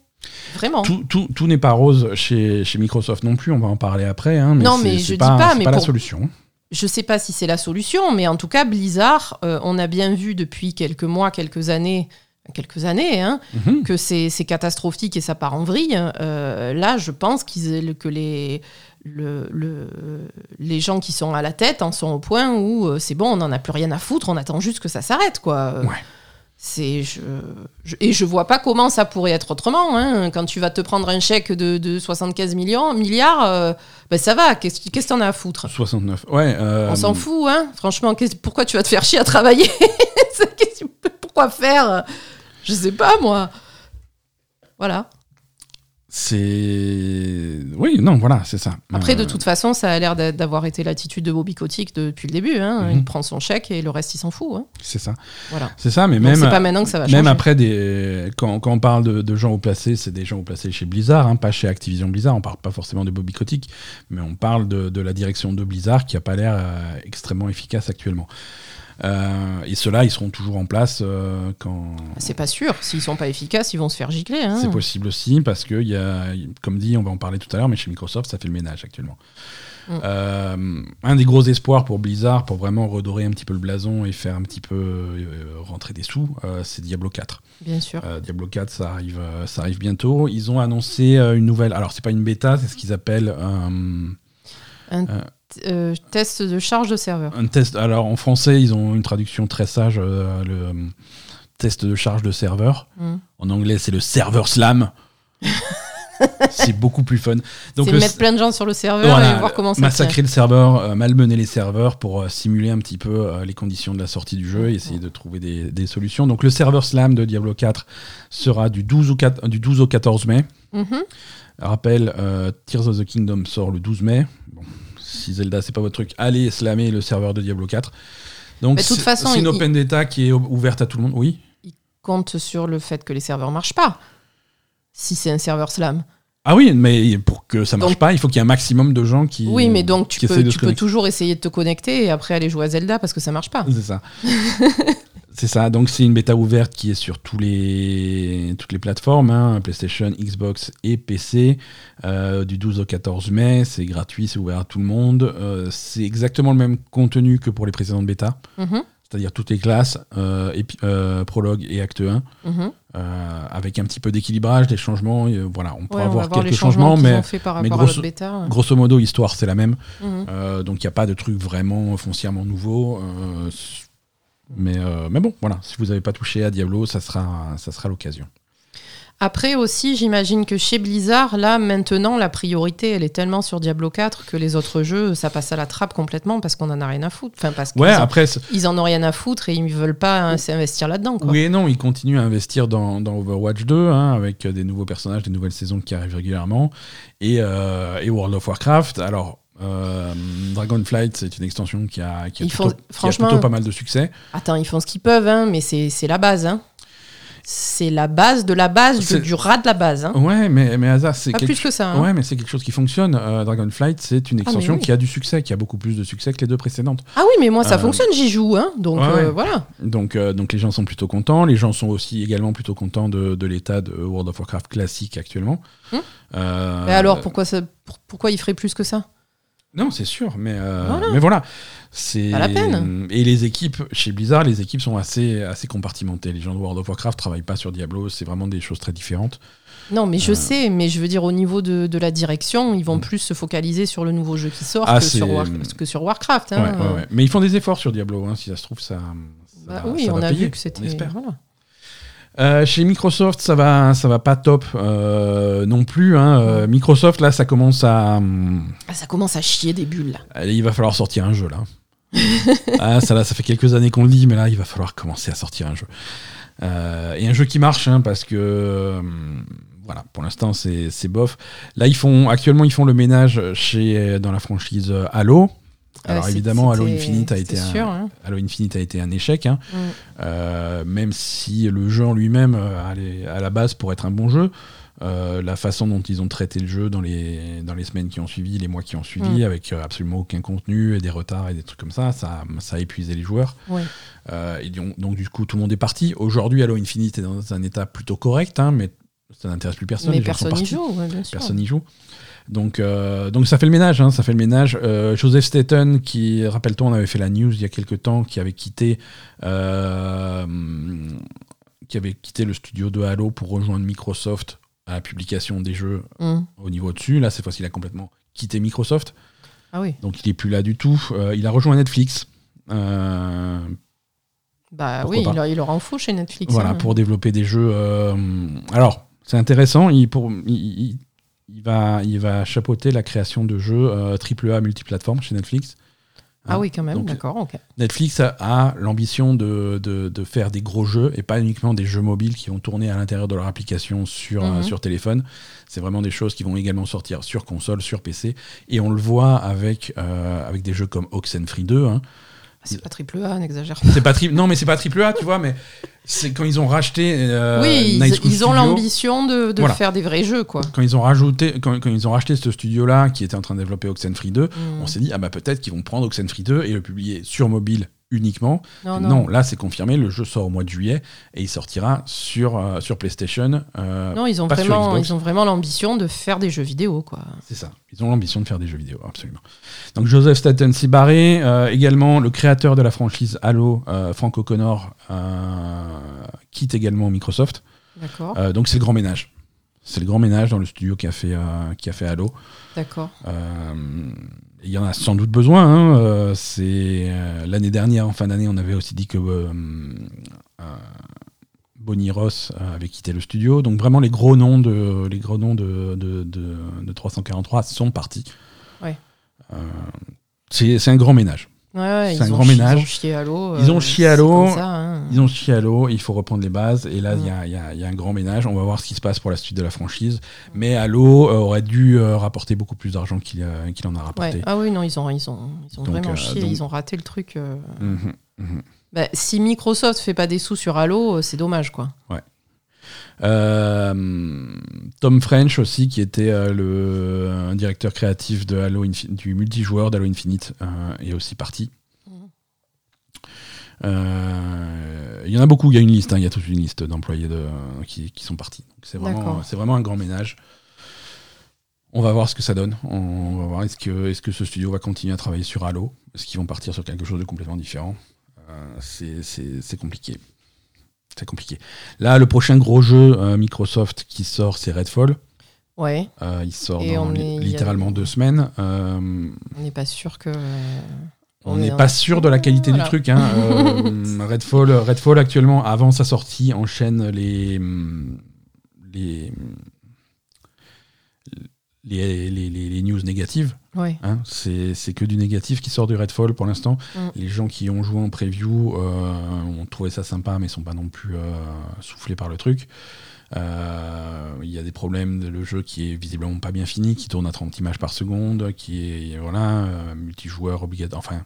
Vraiment. Tout, tout, tout n'est pas rose chez, chez Microsoft non plus, on va en parler après. hein, mais Non, mais je dis pas, pas, mais pas la solution. Je sais pas si c'est la solution, mais en tout cas, Blizzard, euh, on a bien vu depuis quelques mois, quelques années, quelques années, hein, Mhm. que c'est catastrophique et ça part en vrille. Euh, là, je pense qu'ils que les le, le- les gens qui sont à la tête en sont au point où euh, c'est bon, on n'en a plus rien à foutre, on attend juste que ça s'arrête, quoi. Ouais. C'est je, je- et je vois pas comment ça pourrait être autrement. hein. Quand tu vas te prendre un chèque de, de 75 millions, milliards, euh, ben ça va. Qu'est-ce que t'en as à foutre? 69. Ouais. euh, On s'en fout, hein. Franchement, pourquoi tu vas te faire chier à travailler? Pourquoi faire? Je sais pas, moi. Voilà. C'est. Oui, non, voilà, c'est ça. Après, de Euh, toute façon, ça a l'air d'a- d'avoir été l'attitude de Bobby Kotick depuis le début. hein. Mhm. Il prend son chèque et le reste, il s'en fout. hein. C'est ça. Voilà. C'est ça, mais même. c'est pas maintenant que ça va Même changer. après, des, quand, quand on parle de, de gens haut placés, c'est des gens haut placés chez Blizzard, hein, pas chez Activision Blizzard. On parle pas forcément de Bobby Kotick, mais on parle de, de la direction de Blizzard qui a pas l'air euh, extrêmement efficace actuellement. Euh, et ceux-là, ils seront toujours en place euh, quand. C'est pas sûr. S'ils sont pas efficaces, ils vont se faire gicler. hein. C'est possible aussi parce que, y a, comme dit, on va en parler tout à l'heure, mais chez Microsoft, ça fait le ménage actuellement. Mm. Euh, un des gros espoirs pour Blizzard, pour vraiment redorer un petit peu le blason et faire un petit peu rentrer des sous, c'est Diablo 4. Bien sûr. Diablo 4, ça arrive, ça arrive bientôt. Ils ont annoncé une nouvelle. Alors, c'est pas une bêta, c'est ce qu'ils appellent Un euh, test de charge de serveur. un test. Alors, en français, ils ont une traduction très sage, euh, le euh, test de charge de serveur. Mm. En anglais, c'est le server slam. c'est beaucoup plus fun. Donc, le- mettre plein de gens sur le serveur Voilà, et voir comment ça massacrer le serveur, malmener les serveurs pour simuler un petit peu les conditions de la sortie du jeu et essayer de trouver des, des solutions. Donc le serveur slam de Diablo 4 sera du 12 au, 4 du 12 au 14 mai. Mhm. Rappel, Tears of the Kingdom sort le 12 mai. Si Zelda c'est pas votre truc, allez slammer le serveur de Diablo 4. Donc c'est- une il- open data qui est ou- ouverte à tout le monde. Oui. Compte sur le fait que les serveurs marchent pas. Si c'est un serveur slam. Ah oui, mais pour que ça marche Donc- pas, il faut qu'il y ait un maximum de gens qui. Oui, mais donc tu peux, tu peux toujours essayer de te connecter et après aller jouer à Zelda parce que ça marche pas. C'est ça. c'est ça. Donc c'est une bêta ouverte qui est sur tous les, toutes les plateformes, hein, PlayStation, Xbox et PC, euh, du 12 au 14 mai. C'est gratuit, c'est ouvert à tout le monde. Euh, c'est exactement le même contenu que pour les précédentes bêtas, Mhm, c'est-à-dire toutes les classes, euh, euh, prologue et acte 1, mhm. euh, avec un petit peu d'équilibrage, des changements. voilà, on pourra Ouais, avoir voir quelques changements changements, mais par mais grosso- bêta. grosso modo, l'histoire c'est la même. Mhm. Donc il n'y a pas de truc vraiment foncièrement nouveau. mais, mais bon, voilà, si vous n'avez pas touché à Diablo, ça sera, ça sera l'occasion. Après aussi, j'imagine que chez Blizzard, là maintenant, la priorité, elle est tellement sur Diablo 4 que les autres jeux, ça passe à la trappe complètement parce qu'on en a rien à foutre. Enfin, parce Ouais, en- après, ils en ont rien à foutre et ils ne veulent pas hein, s'investir là-dedans. quoi. oui et non, ils continuent à investir dans, dans Overwatch 2, hein, avec euh, des nouveaux personnages, des nouvelles saisons qui arrivent régulièrement, et, euh, et World of Warcraft. Alors, euh, Dragonflight, c'est une extension qui a, qui a Ils plutôt, font- qui a franchement- plutôt pas mal de succès. Attends, ils font ce qu'ils peuvent, hein, mais c'est c'est la base. hein. C'est la base de la base du, rat de la base. hein. Ouais, mais, mais hasard, c'est Pas quelque plus que ça. hein. Ouais, mais c'est quelque chose qui fonctionne. Euh, Dragonflight, c'est une Ah, extension oui. qui a du succès, qui a beaucoup plus de succès que les deux précédentes. Ah oui, mais moi ça Euh, fonctionne, j'y joue. Hein, donc ouais, euh, ouais. voilà. Donc, donc les gens sont plutôt contents. Les gens sont aussi également plutôt contents de, de l'état de World of Warcraft classique actuellement. Hum. Euh, Mais alors pourquoi, ça, pour- pourquoi il ferait plus que ça? Non, c'est sûr, mais euh, Voilà. mais voilà, c'est Pas la peine. Et les équipes chez Blizzard, les équipes sont assez assez compartimentées. Les gens de World of Warcraft travaillent pas sur Diablo, c'est vraiment des choses très différentes. Non, mais je Euh. sais, mais je veux dire au niveau de, de la direction, ils vont Mm. plus se focaliser sur le nouveau jeu qui sort Ah, que, sur War- que sur Warcraft. hein. Ouais, ouais, ouais. Mais ils font des efforts sur Diablo, hein, si ça se trouve ça. ça Bah oui, ça on va a payer, vu que c'était. voilà. Euh, chez Microsoft, ça va, ça va pas top euh, non plus. hein. Euh, Microsoft, là, ça commence à. Ah, ça commence à chier des bulles. là. il va falloir sortir un jeu là. ah, ça, là, ça fait quelques années qu'on le dit, mais là, il va falloir commencer à sortir un jeu. Et un jeu qui marche, hein, parce que. voilà, pour l'instant, c'est bof. Là, ils font, actuellement, ils font le ménage chez, dans la franchise Halo. Alors Ouais, c'est- évidemment, Halo Infinite a été un, hein. Halo Infinite a été un échec. hein. Mm. Euh, même si le jeu en lui-même euh, allait à la base pour être un bon jeu, euh, la façon dont ils ont traité le jeu dans les, dans les semaines qui ont suivi, les mois qui ont suivi, Mm. avec euh, absolument aucun contenu et des retards et des trucs comme ça, ça, ça a épuisé les joueurs. Euh, et donc, donc, du coup, tout le monde est parti. Aujourd'hui, Halo Infinite est dans un état plutôt correct, hein, mais ça n'intéresse plus personne. Mais les personne n'y joue, ouais, bien sûr. Personne n'y joue. Donc, euh, donc ça fait le ménage, hein, ça fait le ménage. Euh, Joseph Staten, qui, rappelle-toi, on avait fait la news il y a quelques temps, qui avait quitté, euh, qui avait quitté le studio de Halo pour rejoindre Microsoft à la publication des jeux Mm. au niveau dessus. Là, cette fois-ci, il a complètement quitté Microsoft, Ah oui. donc il est plus là du tout. Il a rejoint Netflix. Bah Pourquoi oui, pas il, leur- en fout chez Netflix. Voilà, hein. pour développer des jeux. alors, c'est intéressant. Il, pour, il, il- il va, il va chapeauter la création de jeux euh, AAA multiplateformes chez Netflix. Ah oui, quand même, d'accord, ok. Netflix a, a l'ambition de, de- de faire des gros jeux et pas uniquement des jeux mobiles qui vont tourner à l'intérieur de leur application sur, Mhm. euh, sur téléphone. C'est vraiment des choses qui vont également sortir sur console, sur PC. Et on le voit avec, euh, avec des jeux comme Oxenfree 2. hein. C'est pas triple A, n'exagère pas. C'est pas tri- non, mais c'est pas triple A, tu vois, mais c'est quand ils ont racheté euh, oui, Night ils, ont l'ambition de, de Voilà. faire des vrais jeux, quoi. Quand ils ont rajouté, quand, quand ils ont racheté ce studio-là qui était en train de développer Oxenfree 2, Mm. on s'est dit ah bah peut-être qu'ils vont prendre Oxenfree 2 et le publier sur mobile uniquement. Non, Non, non. là c'est confirmé, le jeu sort au mois de juillet et il sortira sur, euh, sur PlayStation. euh, Non, ils ont vraiment, Xbox. ils ont vraiment l'ambition de faire des jeux vidéo, quoi. C'est ça. Ils ont l'ambition de faire des jeux vidéo, absolument. Donc Joseph Staten Barré, euh, également le créateur de la franchise Halo, Frank O'Connor, quitte également Microsoft. D'accord, donc c'est le grand ménage. C'est le grand ménage dans le studio qui a fait, qui a fait Halo. d'accord. Il y en a sans doute besoin. hein. Euh, c'est euh, l'année dernière, en fin d'année, on avait aussi dit que euh, Bonnie Ross avait quitté le studio. Donc vraiment, les gros noms de les gros noms de, de, de- de 343 sont partis. Ouais. C'est un grand ménage. Ouais, ouais, C'est un grand ménage. Ils ont chié à l'eau. Ils ont euh, chié à l'eau. hein. Ils ont chié à l'eau, il faut reprendre les bases. Et là, il y a- y, y un grand ménage. On va voir ce qui se passe pour la suite de la franchise. Mais Halo euh, aurait dû euh, rapporter beaucoup plus d'argent qu'il euh, en a rapporté. Ah oui, non, ils ont, ils ont, ils ont Donc, vraiment euh, chié, donc- ils ont raté le truc. euh. Mhm, mhm. Bah, si Microsoft fait pas des sous sur Halo, euh, c'est dommage, quoi. Euh, Tom French aussi, qui était euh, le directeur créatif de Halo Infi- du multijoueur d'Halo Infinite, euh, est aussi parti. Euh, Il y en a beaucoup, il y a une liste, hein, il y a toute une liste d'employés de, qui, qui sont partis. C'est vraiment, un grand ménage. On va voir ce que ça donne. On va voir est-ce que, est que ce studio va continuer à travailler sur Halo? Est-ce qu'ils vont partir sur quelque chose de complètement différent? Euh, c'est compliqué. C'est compliqué. Là, le prochain gros jeu euh, Microsoft qui sort, c'est Redfall. Ouais, Euh, il sort Et dans on li- est- littéralement deux semaines. Euh, on n'est pas sûr que. on n'est est pas sûr de la qualité du truc. hein. Euh, Redfall, Redfall, actuellement, avant sa sortie, enchaîne les, les, les, les- les- les news négatives. Hein. C'est que du négatif qui sort du Redfall pour l'instant. Mm. Les gens qui ont joué en preview euh, ont trouvé ça sympa, mais sont pas non plus euh, soufflés par le truc. Euh, Il y a des problèmes, le jeu qui est visiblement pas bien fini, qui tourne à 30 images par seconde, qui est voilà euh, multijoueur obligatoire, enfin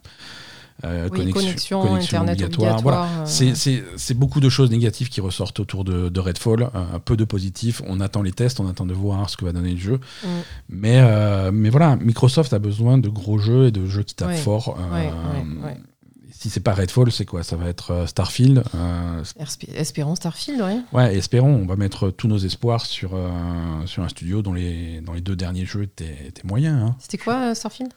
euh, Oui, connexion, connexion Internet obligatoire. Voilà. euh, C'est- beaucoup de choses négatives qui ressortent autour de, de Redfall, euh, un peu de positifs. On attend les tests, on attend de voir ce que va donner le jeu. Mm. Mais, euh, mais voilà, Microsoft a besoin de gros jeux et de jeux qui tapent Ouais. fort. Ouais, ouais. Si c'est pas Redfall, c'est quoi? Ça va être Starfield. euh, Esp- Espérons Starfield, ouais. ouais, espérons, on va mettre tous nos espoirs sur, euh, sur un studio dont les, dont les deux derniers jeux étaient, étaient moyens. hein. C'était quoi, euh, Starfield?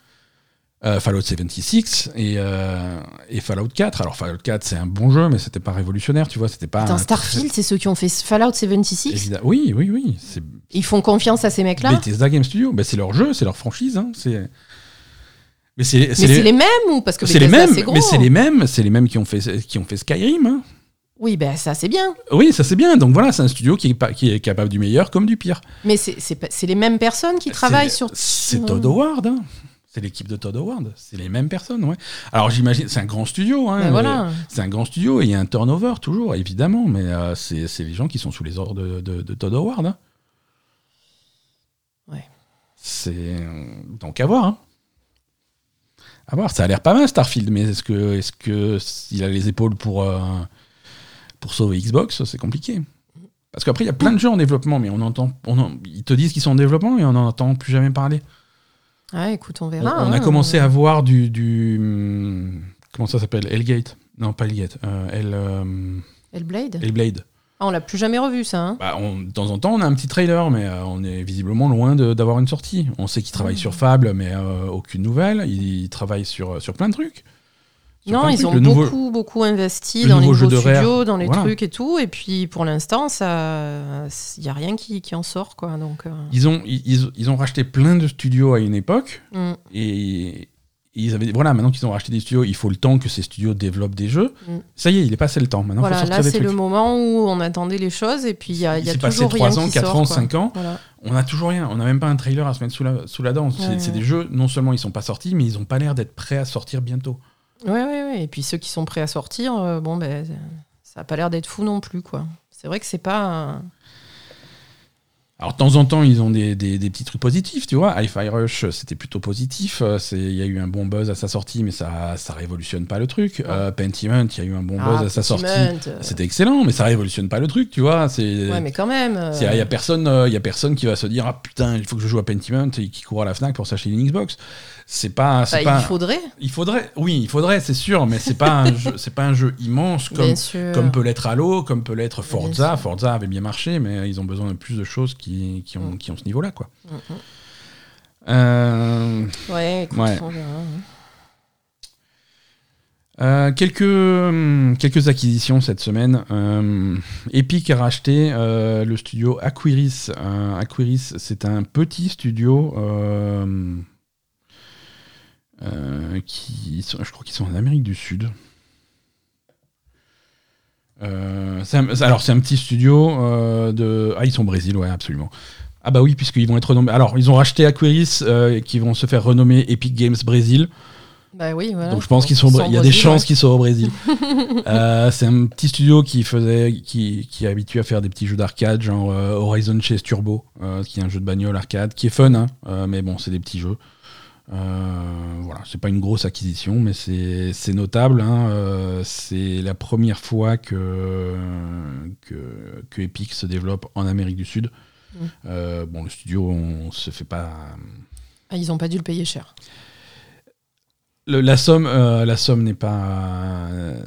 Euh, Fallout 76 et, euh, et Fallout 4. Alors Fallout 4, c'est un bon jeu, mais c'était pas révolutionnaire, tu vois. C'était pas. Attends, un Starfield, c'est ceux qui ont fait Fallout très- 76 évidemment- Oui, oui, oui. Ils font confiance à ces mecs-là Bethesda Game Studio. Ben, c'est leur jeu, c'est leur franchise. hein. C'est. Mais c'est les mêmes ou parce que c'est les mêmes, gros mais c'est les mêmes, c'est les mêmes qui ont fait qui ont fait Skyrim. hein. Oui, ben ça c'est bien. Oui, ça c'est bien. Donc voilà, c'est un studio qui est, pas- qui est capable du meilleur comme du pire. Mais c'est les mêmes personnes qui travaillent sur. C'est Todd Howard. hein. C'est l'équipe de Todd Howard. C'est les mêmes personnes, ouais. Alors j'imagine, c'est un grand studio. Hein, Ben voilà. C'est un grand studio et il y a un turnover toujours, évidemment, mais euh, c'est les gens qui sont sous les ordres de, de- de Todd Howard. hein. Ouais. C'est donc à voir. hein. À voir. Ça a l'air pas mal Starfield, mais est-ce que est-ce que il a les épaules pour euh, pour sauver Xbox C'est compliqué. Parce qu'après il y a plein de jeux en développement, mais on entend, on en- ils te disent qu'ils sont en développement et on n'en entend plus jamais parler. Ah, écoute, on verra. on a hein. commencé à voir du, du hum, comment ça s'appelle? Hellgate Non, pas Hellgate. Euh, Hell, euh, Hellblade Hellblade. Ah, on l'a plus jamais revu ça. Hein. Bah, on- de temps en temps, on a un petit trailer, mais euh, on est visiblement loin d'avoir une sortie. On sait qu'il travaille sur Fable, mais euh, aucune nouvelle. Il, il travaille sur, sur plein de trucs. Non, ils ont nouveau- beaucoup, beaucoup investi le dans les nouveaux de Rare. studios, dans les Voilà. trucs et tout. Et puis pour l'instant, ça, il y a rien qui, qui en sort quoi. Donc. euh, Ils ont, ils, ils- ils ont racheté plein de studios à une époque, mm. et, ils avaient, voilà, maintenant qu'ils ont racheté des studios, il faut le temps que ces studios développent des jeux. Mm. Ça y est, il est passé le temps. Maintenant, il faut Voilà, sortir là, des c'est trucs. le moment où on attendait les choses et puis il y a, il y a passé toujours rien 3 ans, qui 4 sort, ans, quoi. 5 ans. Voilà. On a toujours rien. On n'a même pas un trailer à se mettre sous la, sous la dent. C'est Ouais, c'est ouais. des jeux, non seulement ils sont pas sortis, mais ils ont pas l'air d'être prêts à sortir bientôt. Ouais, ouais, ouais. Et puis ceux qui sont prêts à sortir, euh, bon, ben, ça a pas l'air d'être fou non plus, quoi. C'est vrai que c'est pas. Alors, de temps en temps, ils ont des, des- des petits trucs positifs, tu vois. Hi-Fi Rush, c'était plutôt positif. Euh, Il y a eu un bon buzz à sa sortie, mais ça, ça révolutionne pas le truc. Euh, Pentiment, il y a eu un bon buzz Ah, à sa sortie. Euh, C'était excellent, mais ça révolutionne pas le truc, tu vois. Ouais, mais quand même. euh, Il y a personne, euh, y a personne qui va se dire ah putain il faut que je joue à Pentiment et qui court à la Fnac pour s'acheter une Xbox. C'est pas, bah, pas. il faudrait, il faudrait, oui, il faudrait, c'est sûr, mais c'est pas un jeu, c'est pas un jeu immense comme comme peut l'être Halo, comme peut l'être Forza. Forza avait bien marché, mais ils ont besoin de plus de choses qui, qui, ont, qui ont ce niveau-là, quoi. Mm, mm. Euh, Ouais, écoute, Ouais. on verra, hein. euh, quelques, hum, quelques acquisitions cette semaine. Euh, Epic a racheté euh, le studio Aquiris. Aquiris, c'est un petit studio qui, je crois qu'ils sont en Amérique du Sud. Euh, un- alors c'est un petit studio euh, de ah ils sont au Brésil ouais absolument ah bah oui puisqu'ils vont être renommés alors ils ont racheté Aquiris euh, qui vont se faire renommer Epic Games Brésil Bah oui, voilà. donc je pense qu'ils sont, il y a des chances ouais. qu'ils soient au Brésil. C'est un petit studio qui faisait, qui, qui est habitué à faire des petits jeux d'arcade, genre Horizon Chase Turbo, qui est un jeu de bagnole arcade, qui est fun, hein, mais bon, c'est des petits jeux. Euh, voilà, c'est pas une grosse acquisition, mais c'est notable. hein, euh, c'est la première fois que, que, que Epic se développe en Amérique du Sud. Mm. Euh, bon, le studio, on se fait pas. Ah, ils ont pas dû le payer cher. Le- la somme, euh, la somme n'est pas. euh,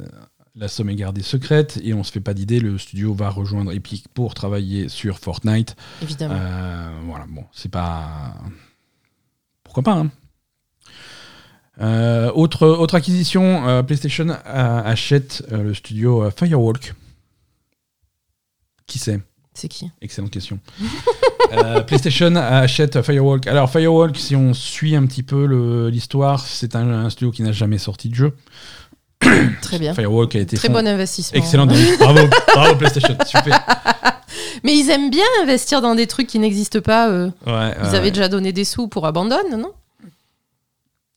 la somme est gardée secrète et on se fait pas d'idée. Le studio va rejoindre Epic pour travailler sur Fortnite. Évidemment. Voilà, bon, c'est pas. Pourquoi pas, hein Euh, autre, autre acquisition, euh, PlayStation euh, achète euh, le studio Firewalk. Qui c'est? C'est qui? Excellente question. PlayStation achète Firewalk. Alors Firewalk, si on suit un petit peu l'histoire, c'est un, un studio qui n'a jamais sorti de jeu. Très bien. Firewalk a été Très bon investissement. Excellent. bravo, bravo PlayStation. Super. Mais ils aiment bien investir dans des trucs qui n'existent pas. Ouais, Ils ouais. avaient déjà donné des sous pour Abandon, non?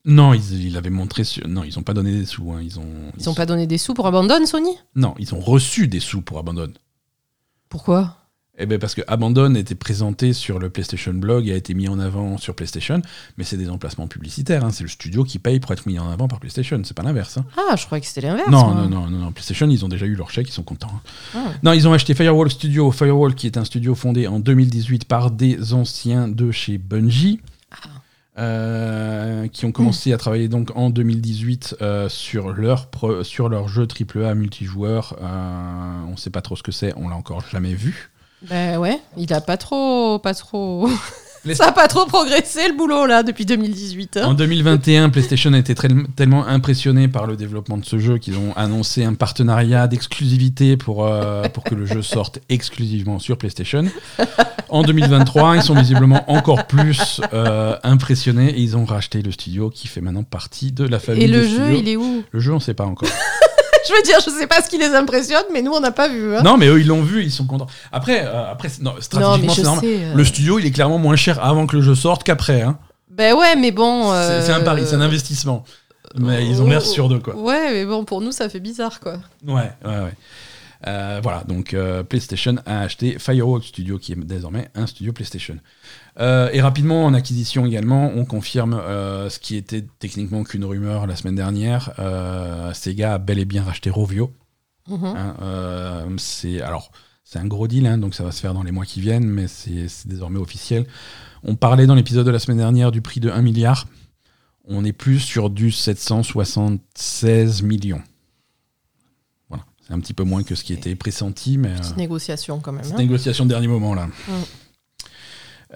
Non, ils, ils l'avaient montré. Sur... Non, ils n'ont pas donné des sous. hein. Ils ont. Ils ont pas donné des sous pour Abandon, Sony? Non, ils ont reçu des sous pour Abandon. Pourquoi? Eh ben parce que Abandon était présenté sur le PlayStation Blog et a été mis en avant sur PlayStation, mais c'est des emplacements publicitaires. hein. C'est le studio qui paye pour être mis en avant par PlayStation. C'est pas l'inverse. hein. Ah, je croyais que c'était l'inverse. Non, moi. non, non, non, non. PlayStation, ils ont déjà eu leur chèque, ils sont contents. hein. Ah. Non, ils ont acheté Firewall Studio. Firewall, qui est un studio fondé en 2018 par des anciens de chez Bungie. Euh, qui ont commencé à travailler donc en 2018 euh, sur leur sur leur jeu AAA multijoueur. Euh, on sait pas trop ce que c'est, on l'a encore jamais vu. Ben ouais, il a pas trop, pas trop. Ça a pas trop progressé le boulot là depuis 2018. hein. En 2021, PlayStation a été très- tellement impressionné par le développement de ce jeu qu'ils ont annoncé un partenariat d'exclusivité pour, euh, pour que le jeu sorte exclusivement sur PlayStation. En 2023, ils sont visiblement encore plus euh, impressionnés et ils ont racheté le studio qui fait maintenant partie de la famille Et le jeu, studios. il est où? Le jeu, on sait pas encore. Je veux dire, je sais pas ce qui les impressionne, mais nous on n'a pas vu. hein. non, mais eux, ils l'ont vu, ils sont contents. Après, euh, après non, stratégiquement, c'est normal. sais. euh, Le studio, il est clairement moins cher avant que le jeu sorte qu'après. hein. Ben ouais, mais bon. C'est c'est un euh, pari, c'est un investissement. Mais ils ont l'air sûrs d'eux, quoi. Ouais, mais bon, pour nous, ça fait bizarre, quoi. Ouais, ouais, ouais. Euh, voilà, donc euh, PlayStation a acheté Firewalk Studio, qui est désormais un studio PlayStation. Euh, et rapidement, en acquisition également, on confirme euh, ce qui était techniquement qu'une rumeur la semaine dernière. Euh, Sega a bel et bien racheté Rovio. Mhm. hein. Euh, c'est alors c'est un gros deal, hein, donc ça va se faire dans les mois qui viennent, mais c'est désormais officiel. On parlait dans l'épisode de la semaine dernière du prix de 1 milliard. On est plus sur du 776 millions. Voilà, c'est un petit peu moins que ce qui était pressenti, mais Petite négociation quand même. petite hein. négociation de dernier moment là. Mm.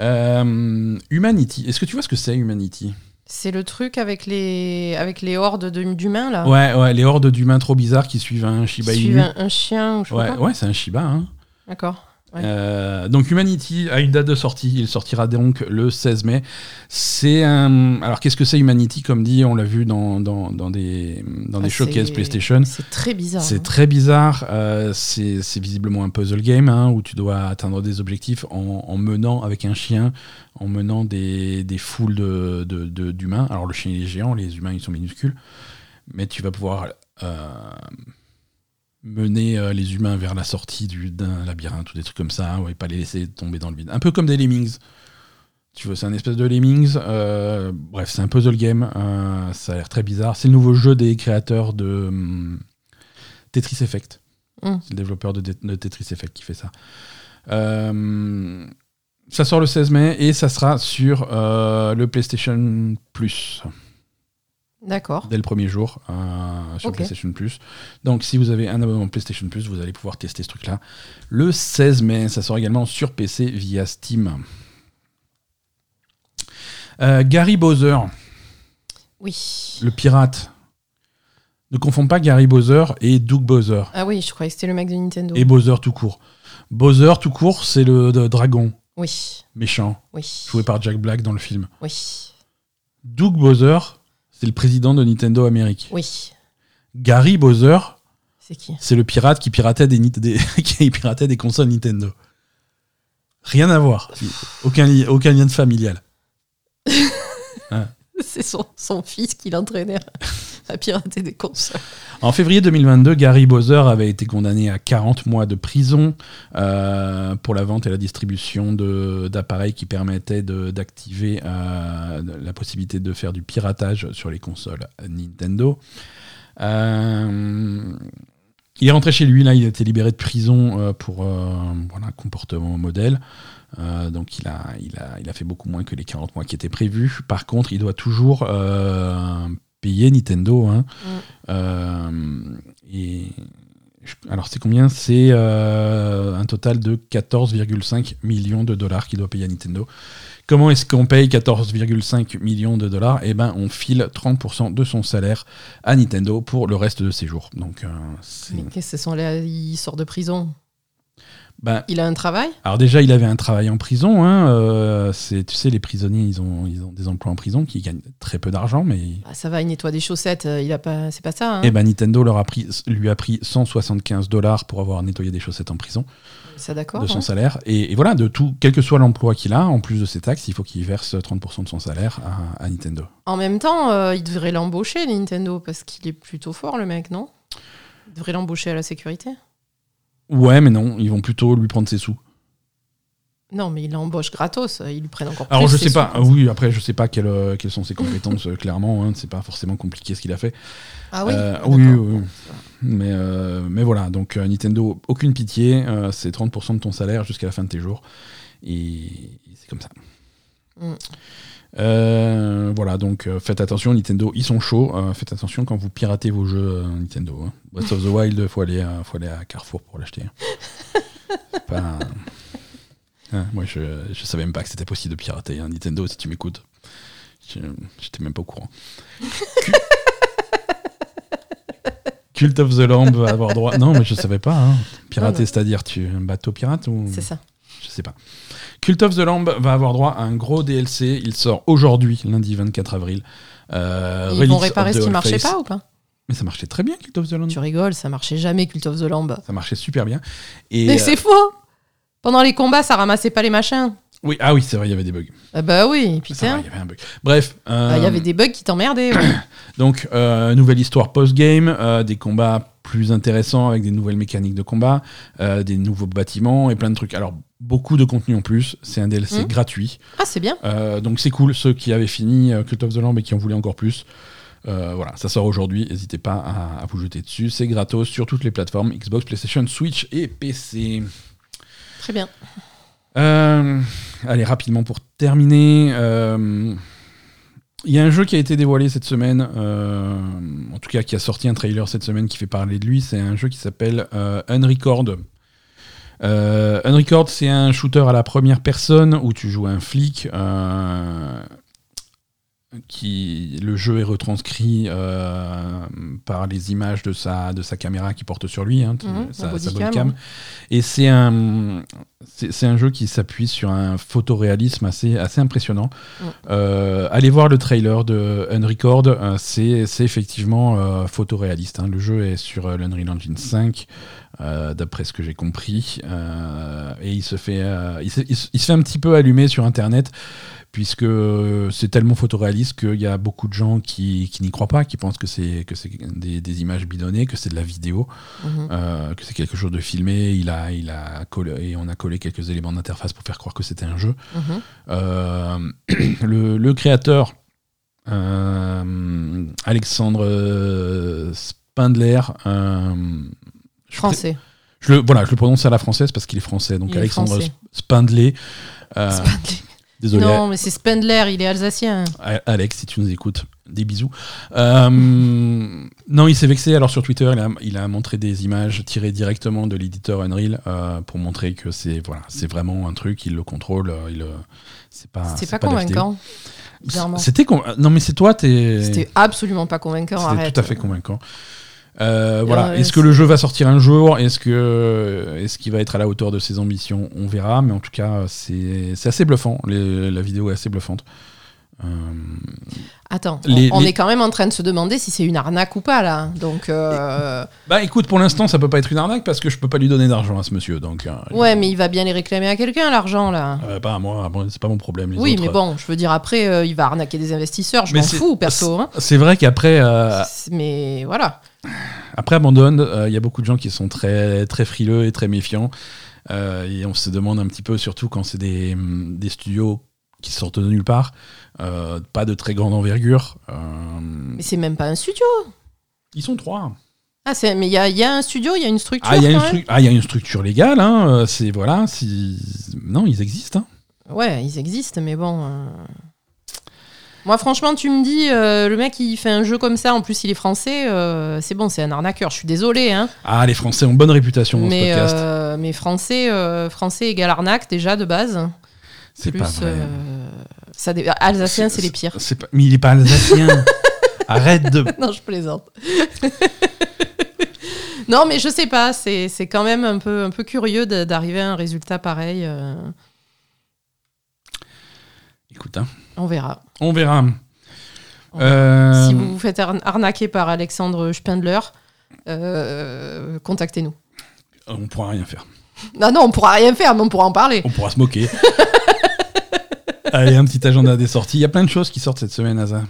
Euh, Humanity, est-ce que tu vois ce que c'est Humanity? C'est le truc avec les, avec les hordes de- d'humains, là. Ouais, ouais, les hordes d'humains trop bizarres qui suivent un Shiba qui Inu. suivent un, un chien ou je sais Ouais, pas. ouais, c'est un Shiba. Hein. D'accord. Ouais. Euh, donc Humanity a une date de sortie, il sortira donc le 16 mai. C'est un... Alors qu'est-ce que c'est Humanity Comme dit, on l'a vu dans, dans, dans des, dans Ah, des showcases PlayStation. C'est très bizarre. C'est hein. très bizarre. euh, c'est visiblement un puzzle game hein, où tu dois atteindre des objectifs en, en menant avec un chien, en menant des, des foules d'humains. De, de. Alors le chien il est géant, les humains ils sont minuscules, mais tu vas pouvoir euh, mener euh, les humains vers la sortie du- d'un labyrinthe ou des trucs comme ça, ouais, pas les laisser tomber dans le vide. Un peu comme des lemmings. Tu vois, c'est un espèce de lemmings. euh, bref, c'est un puzzle game. euh, ça a l'air très bizarre. C'est le nouveau jeu des créateurs de hum, Tetris Effect. Mm. C'est le développeur de, de Tetris Effect qui fait ça. Ça sort le 16 mai et ça sera sur le PlayStation Plus D'accord. dès le premier jour euh, sur. PlayStation Plus. Donc si vous avez un abonnement PlayStation Plus, vous allez pouvoir tester ce truc-là. Le 16 mai, ça sort également sur PC via Steam. Euh, Gary Bowser, Oui. le pirate. Ne confonds pas Gary Bowser et Doug Bowser. Ah oui, je croyais que c'était le mec de Nintendo. Et Bowser tout court. Bowser tout court, c'est le dragon Oui. méchant, Oui. joué par Jack Black dans le film. Oui. Doug Bowser, c'est le président de Nintendo Amérique. Oui. Gary Bowser, C'est qui? c'est le pirate qui piratait des, Nit- des- qui piratait des consoles Nintendo. Rien à voir. Aucun, li- aucun lien de familial. C'est son, son fils qui l'entraînait à pirater des consoles. En février 2022, Gary Bowser avait été condamné à 40 mois de prison euh, pour la vente et la distribution d'appareils qui permettaient d'activer euh, la possibilité de faire du piratage sur les consoles Nintendo. Euh, il est rentré chez lui, là, il a été libéré de prison pour voilà, comportement modèle. Donc il a, il, a, il a fait beaucoup moins que les 40 mois qui étaient prévus. Par contre, il doit toujours payer Nintendo. hein. Mm. Euh, et je- alors c'est combien? C'est euh, un total de 14,5 millions de dollars qu'il doit payer à Nintendo. Comment est-ce qu'on paye 14,5 millions de dollars? Eh ben, on file 30% de son salaire à Nintendo pour le reste de ses jours. Donc, euh, Mais qu'est-ce que ce sont les... Il sort de prison. Ben, Il a un travail alors déjà, il avait un travail en prison. Hein, euh, c'est, tu sais, les prisonniers, ils ont, ils ont des emplois en prison qui gagnent très peu d'argent, mais Bah, Ça va, il nettoie des chaussettes. euh, Il a pas... C'est pas ça. hein Eh ben, Nintendo leur a pris, lui a pris 175 dollars pour avoir nettoyé des chaussettes en prison Ça d'accord. de son hein. salaire. Et, et voilà, de tout, quel que soit l'emploi qu'il a, en plus de ses taxes, il faut qu'il verse 30% de son salaire à, à Nintendo. En même temps, euh, il devrait l'embaucher, Nintendo, parce qu'il est plutôt fort, le mec, non? Il devrait l'embaucher à la sécurité. Ouais, mais non, ils vont plutôt lui prendre ses sous. Non, mais il l'embauche gratos. euh, Ils lui prennent encore Alors plus je ses sais pas, sous. oui, après je sais pas quelles, euh, quelles sont ses compétences, euh, clairement, hein, c'est pas forcément compliqué ce qu'il a fait. Ah oui Euh, Ah, oui, oui, oui. Mais, euh, mais voilà, donc euh, Nintendo, aucune pitié, c'est 30% de ton salaire jusqu'à la fin de tes jours. Et c'est comme ça. Mm. Euh, voilà, donc euh, faites attention, Nintendo, ils sont chauds. euh, faites attention quand vous piratez vos jeux Nintendo. hein. Breath of the Wild, faut aller, faut aller à Carrefour pour l'acheter. Pas. Hein, moi, je, je savais même pas que c'était possible de pirater un Nintendo si tu m'écoutes. J'étais même pas au courant. Cu- Cult of the Lamb va avoir droit. Non, mais je savais pas. hein. Pirater, c'est-à-dire tu un bateau pirate ou? C'est ça. Je sais pas. Cult of the Lamb va avoir droit à un gros DLC. Il sort aujourd'hui, lundi 24 avril. Euh, Ils vont réparer ce qui marchait pas ou pas? Mais ça marchait très bien, Cult of the Lamb. Tu rigoles, ça marchait jamais, Cult of the Lamb. Ça marchait super bien. Et, Mais euh, c'est faux Pendant les combats, ça ramassait pas les machins. oui, ah oui, c'est vrai, il y avait des bugs. Ah bah oui, putain. il y avait un bug. Bref. Ah, Il y euh, avait des bugs qui t'emmerdaient. ouais. Donc, euh, nouvelle histoire post-game, euh, des combats plus intéressants avec des nouvelles mécaniques de combat, euh, des nouveaux bâtiments et plein de trucs. Alors, beaucoup de contenu en plus. C'est un DLC Mhm. gratuit. ah, c'est bien. Euh, donc, c'est cool. Ceux qui avaient fini euh, Cult of the Lamb et qui en voulaient encore plus. euh, voilà, ça sort aujourd'hui. N'hésitez pas à, à vous jeter dessus. C'est gratos sur toutes les plateformes Xbox, PlayStation, Switch et PC. Très bien. Allez, rapidement pour terminer. Il y a un jeu qui a été dévoilé cette semaine, euh, en tout cas qui a sorti un trailer cette semaine qui fait parler de lui. C'est un jeu qui s'appelle euh, Unrecord. Euh, Unrecord, c'est un shooter à la première personne où tu joues un flic. Qui, le jeu est retranscrit euh, par les images de sa, de sa caméra qui porte sur lui, hein, Mhm, sa, sa bodycam, ouais. Et c'est un, c'est un jeu qui s'appuie sur un photoréalisme assez, assez impressionnant. Euh, allez voir le trailer de Unrecord, euh, c'est effectivement euh, photoréaliste. hein. Le jeu est sur l'Unreal Engine 5, euh, d'après ce que j'ai compris. Euh, et il se, fait, euh, il, se, il se- il se fait un petit peu allumer sur Internet, puisque c'est tellement photoréaliste qu'il y a beaucoup de gens qui, qui n'y croient pas, qui pensent que c'est des, des images bidonnées, que c'est de la vidéo. Mhm. Que c'est quelque chose de filmé. Il a, il a collé, et on a collé quelques éléments d'interface pour faire croire que c'était un jeu. Mhm. Le, le créateur, euh, Alexandre Spindler, euh, Français. Je le, voilà, je le prononce à la française parce qu'il est français. Donc Il Alexandre français. Spindler. euh, Spindler. désolé, Non, mais c'est Spendler, il est alsacien. Alex, si tu nous écoutes, des bisous. Euh, non, il s'est vexé. Alors sur Twitter, il a, il a montré des images tirées directement de l'éditeur Unreal euh, pour montrer que c'est voilà, c'est vraiment un truc. Il le contrôle. euh, Il, c'est pas. C'est pas vidéo. convaincant. C'était con- non mais c'est toi, t'es. C'était absolument pas convaincant. C'était tout à fait convaincant. Euh, voilà. Ouais, Est-ce que le jeu va sortir un jour? Est-ce que est-ce qu'il va être à la hauteur de ses ambitions? On verra. Mais en tout cas, c'est assez bluffant. Les- la vidéo est assez bluffante. Euh, Attends, Les- on, on les- est quand même en train de se demander si c'est une arnaque ou pas là. Donc, euh, Bah écoute, pour l'instant, ça peut pas être une arnaque parce que je peux pas lui donner d'argent à ce monsieur. Donc, euh, ouais, mais il va bien les réclamer à quelqu'un l'argent là. euh, pas à moi, c'est pas mon problème. les oui, autres. mais bon, je veux dire après, euh, il va arnaquer des investisseurs. Je m'en fous perso. hein. C'est vrai qu'après, euh, Mais voilà. Après Abandon, euh, il y a beaucoup de gens qui sont très très frileux et très méfiants. Euh, et on se demande un petit peu, surtout quand c'est des, des studios qui sortent de nulle part, euh, pas de très grande envergure. Mais c'est même pas un studio. ils sont trois. Ah, c'est- mais il y a, y a un studio, il y a une structure. Ah, il y, a une stru- ah, il y a une structure légale. Hein, c'est voilà, si non, ils existent. hein. Ouais, ils existent, mais bon. Moi, franchement, tu me dis, euh, le mec, il fait un jeu comme ça, en plus, il est français, euh, c'est bon, c'est un arnaqueur. Je suis désolé, hein. Ah, les Français ont bonne réputation dans Mais, ce podcast. euh, mais français, français égale arnaque, déjà, de base. c'est Plus, pas vrai. ça dé- Alsaciens, c'est les pires. C'est pas... Mais il est pas alsacien. Arrête de. non, je plaisante. non, mais je sais pas, c'est c'est quand même un peu, un peu curieux d'arriver à un résultat pareil. Écoute, hein, on verra. On verra. Euh, Si vous vous faites arn- arnaquer par Alexandre Spindler, euh, contactez-nous. On pourra rien faire. Non, non, on pourra rien faire, mais on pourra en parler. On pourra se moquer. Allez, un petit agenda des sorties. Il y a plein de choses qui sortent cette semaine, Asa.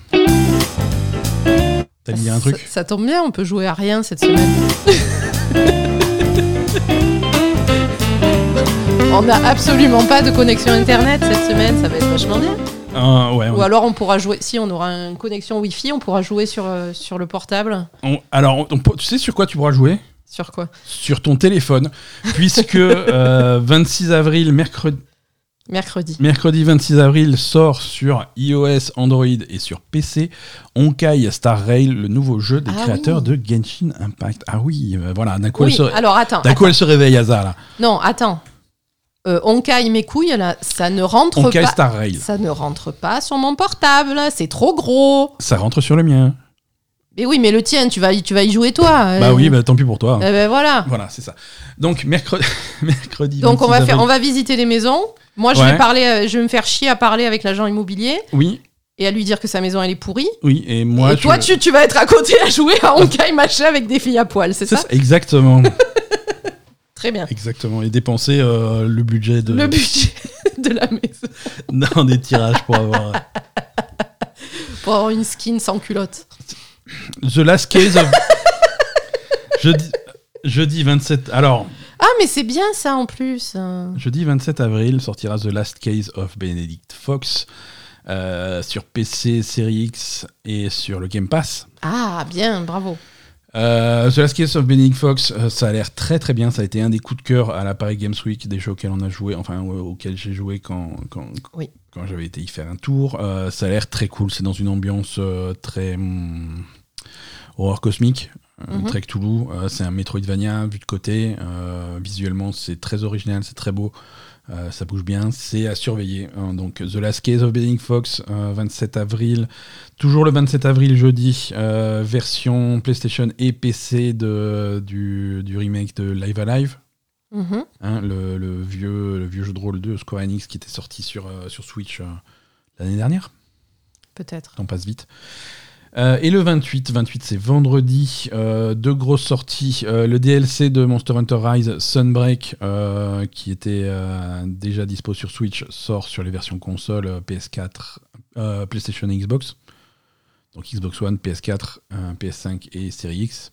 T'as dit un truc Ça, ça tombe bien, on peut jouer à rien cette semaine. on n'a absolument pas de connexion internet cette semaine, ça va être vachement bien. Ah, ouais, on- Ou alors on pourra jouer, si on aura une connexion Wi-Fi, on pourra jouer sur, euh, sur le portable. on- alors, on- tu sais sur quoi tu pourras jouer? Sur quoi? Sur ton téléphone, puisque euh, 26 avril, mercredi, Mercredi. mercredi 26 avril, sort sur iOS, Android et sur PC Honkai Star Rail, le nouveau jeu des Ah créateurs oui. de Genshin Impact. Ah oui, euh, voilà, d'un coup, Oui, elle se, alors attends. elle se réveille, Asa, là. Non, attends. Euh, Honkai mes couilles, là, ça ne rentre Honkai pas. Star Rail. Ça ne rentre pas sur mon portable, c'est trop gros. Ça rentre sur le mien. Mais oui, mais le tien, tu vas y, tu vas y jouer toi. Bah Euh, oui, bah, tant pis pour toi. ben voilà. Voilà, c'est ça. Donc mercredi, mercredi. Donc on 26 va faire, on va visiter les maisons. Moi, je Ouais. vais parler, euh, je vais me faire chier à parler avec l'agent immobilier Oui, et à lui dire que sa maison elle est pourrie. oui, et moi. et toi, je- tu, tu vas être à côté à jouer à Honkai machin avec des filles à poil, c'est C'est ça? ça, exactement, Très bien. exactement. Et dépenser euh, le budget de Le budget de la maison dans des tirages pour avoir pour avoir une skin sans culotte. The Last Case of. jeudi, jeudi 27. Alors, Ah, mais c'est bien ça en plus. jeudi 27 avril sortira The Last Case of Benedict Fox euh, sur PC, Series X et sur le Game Pass. Ah, bien, bravo. Euh, The Last Case of Benedict Fox, euh, ça a l'air très très bien. Ça a été un des coups de cœur à la Paris Games Week, des jeux auxquels on a joué, enfin auxquels j'ai joué quand, quand, Oui. quand j'avais été y faire un tour. Euh, ça a l'air très cool. C'est dans une ambiance euh, très hum, horreur cosmique, Mhm. très Cthulhu. Euh, c'est un Metroidvania vu de côté. Visuellement, c'est très original, c'est très beau. Euh, ça bouge bien, c'est à surveiller. hein. donc, The Last Case of Benedict Fox, euh, 27 avril. Toujours le 27 avril, jeudi, euh, version PlayStation et PC de, du, du remake de Live Alive. Mhm. hein, le, le vieux, le vieux jeu de rôle de Square Enix qui était sorti sur, euh, sur Switch l'année dernière. Peut-être. T'en passe vite. Euh, et le 28, 28 c'est vendredi, euh, deux grosses sorties. Euh, le DLC de Monster Hunter Rise Sunbreak, qui était déjà dispo sur Switch, sort sur les versions console euh, PS4, euh, PlayStation et Xbox. Donc Xbox One, PS4, euh, PS5 et Series X.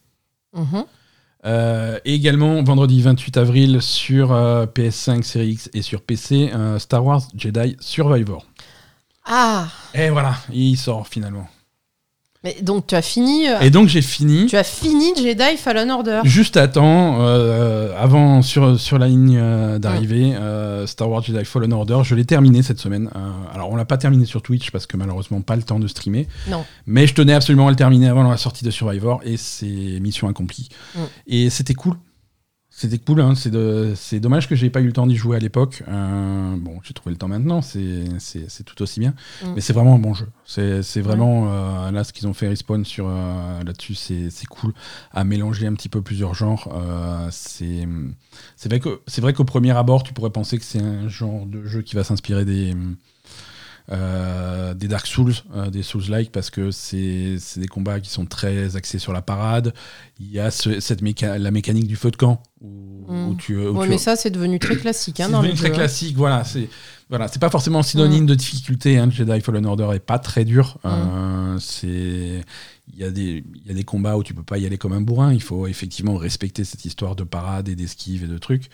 Mhm. Euh, et également vendredi 28 avril sur euh, PS5, Series X et sur PC, euh, Star Wars Jedi Survivor. Ah Et voilà, il sort finalement. Mais donc tu as fini. euh, Et donc j'ai fini. Tu as fini Jedi Fallen Order. Juste à temps, euh, avant sur, sur la ligne euh, d'arrivée, euh, Star Wars Jedi Fallen Order, je l'ai terminé cette semaine. Euh, alors on l'a pas terminé sur Twitch parce que malheureusement pas le temps de streamer, Non. mais je tenais absolument à le terminer avant la sortie de Survivor et c'est mission accomplie. Mm. Et c'était cool. C'était cool, hein, c'est dommage que j'ai pas eu le temps d'y jouer à l'époque. Euh, bon, j'ai trouvé le temps maintenant, c'est tout aussi bien. Mm. Mais c'est vraiment un bon jeu. C'est vraiment, euh, là, ce qu'ils ont fait Respawn sur euh, là-dessus, c'est c'est cool à mélanger un petit peu plusieurs genres. C'est c'est vrai que c'est vrai qu'au premier abord, tu pourrais penser que c'est un genre de jeu qui va s'inspirer des euh, des Dark Souls, euh, des Souls-like, parce que c'est des combats qui sont très axés sur la parade. Il y a ce- cette méca- la mécanique du feu de camp où, Mm. où tu, où Ouais, tu- mais ça, c'est devenu très classique hein, c'est devenu très hein. classique, voilà. C'est voilà, pas forcément synonyme de difficulté. Hein, Jedi Fallen Order est pas très dur. Euh, c'est il y a des il y a des combats où tu peux pas y aller comme un bourrin. Il faut effectivement respecter cette histoire de parade et d'esquive et de trucs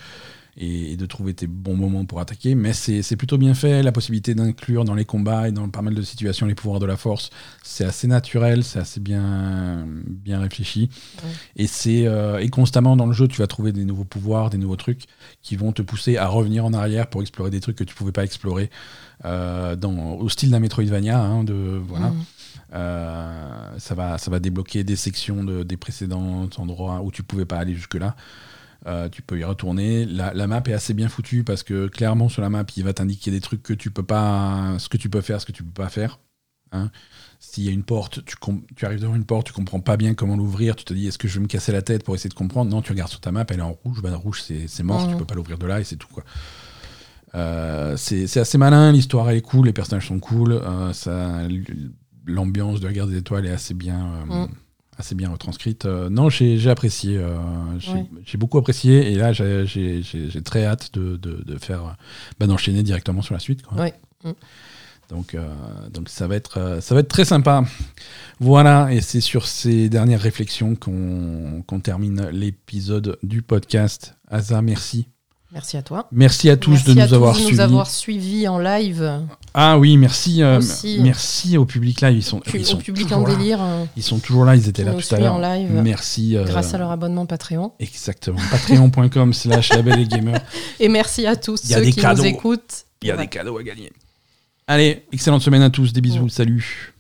et, et de trouver tes bons moments pour attaquer. Mais c'est plutôt bien fait. La possibilité d'inclure dans les combats et dans pas mal de situations les pouvoirs de la force, c'est assez naturel, c'est assez bien bien réfléchi. Ouais. Et c'est euh, et constamment dans le jeu, tu vas trouver des nouveaux pouvoirs, des nouveaux trucs qui vont te pousser à revenir en arrière pour explorer des trucs que tu pouvais pas explorer euh, dans, au style d'un Metroidvania. hein, de, voilà. Mhm. Euh, ça, va, ça va débloquer des sections de, des précédents endroits où tu pouvais pas aller jusque-là. Euh, tu peux y retourner. La, la map est assez bien foutue parce que clairement sur la map, il va t'indiquer des trucs que tu peux pas, ce que tu peux faire, ce que tu peux pas faire. Hein. S'il y a une porte, tu, arrives devant une porte, tu comprends pas bien comment l'ouvrir, tu te dis est-ce que je vais me casser la tête pour essayer de comprendre? Non, tu regardes sur ta map, elle est en rouge, bah, rouge c'est mort, tu peux pas l'ouvrir de là et c'est tout quoi. Euh, c'est assez malin, l'histoire est cool, les personnages sont cool, euh, l'ambiance de la guerre des étoiles est assez bien, Mm. Assez bien retranscrite. Euh, non, j'ai j'ai apprécié, euh, j'ai Ouais. beaucoup apprécié et là j'ai- j'ai j'ai- j'ai très hâte de, de, de faire, bah, d'enchaîner directement sur la suite. Quoi. Ouais. Mm. Donc, euh, donc ça, va être, euh, ça va être très sympa. Voilà, et c'est sur ces dernières réflexions qu'on qu'on termine l'épisode du podcast. Asa, merci. Merci à toi. Merci à tous Merci de nous avoir tous suivis. nous avoir suivis en live. Ah oui, merci, euh, merci au public là. Ils sont, Pu- ils sont au public toujours en là. délire, euh, Ils sont toujours là, ils étaient là tout à l'heure. live. Merci. euh, grâce à leur abonnement Patreon. Exactement. Patreon.com slash label et gamer. Et merci à tous Il y a ceux qui cadeaux. nous écoutent. Il y a Ouais. des cadeaux à gagner. Allez, excellente semaine à tous. Des bisous. Salut.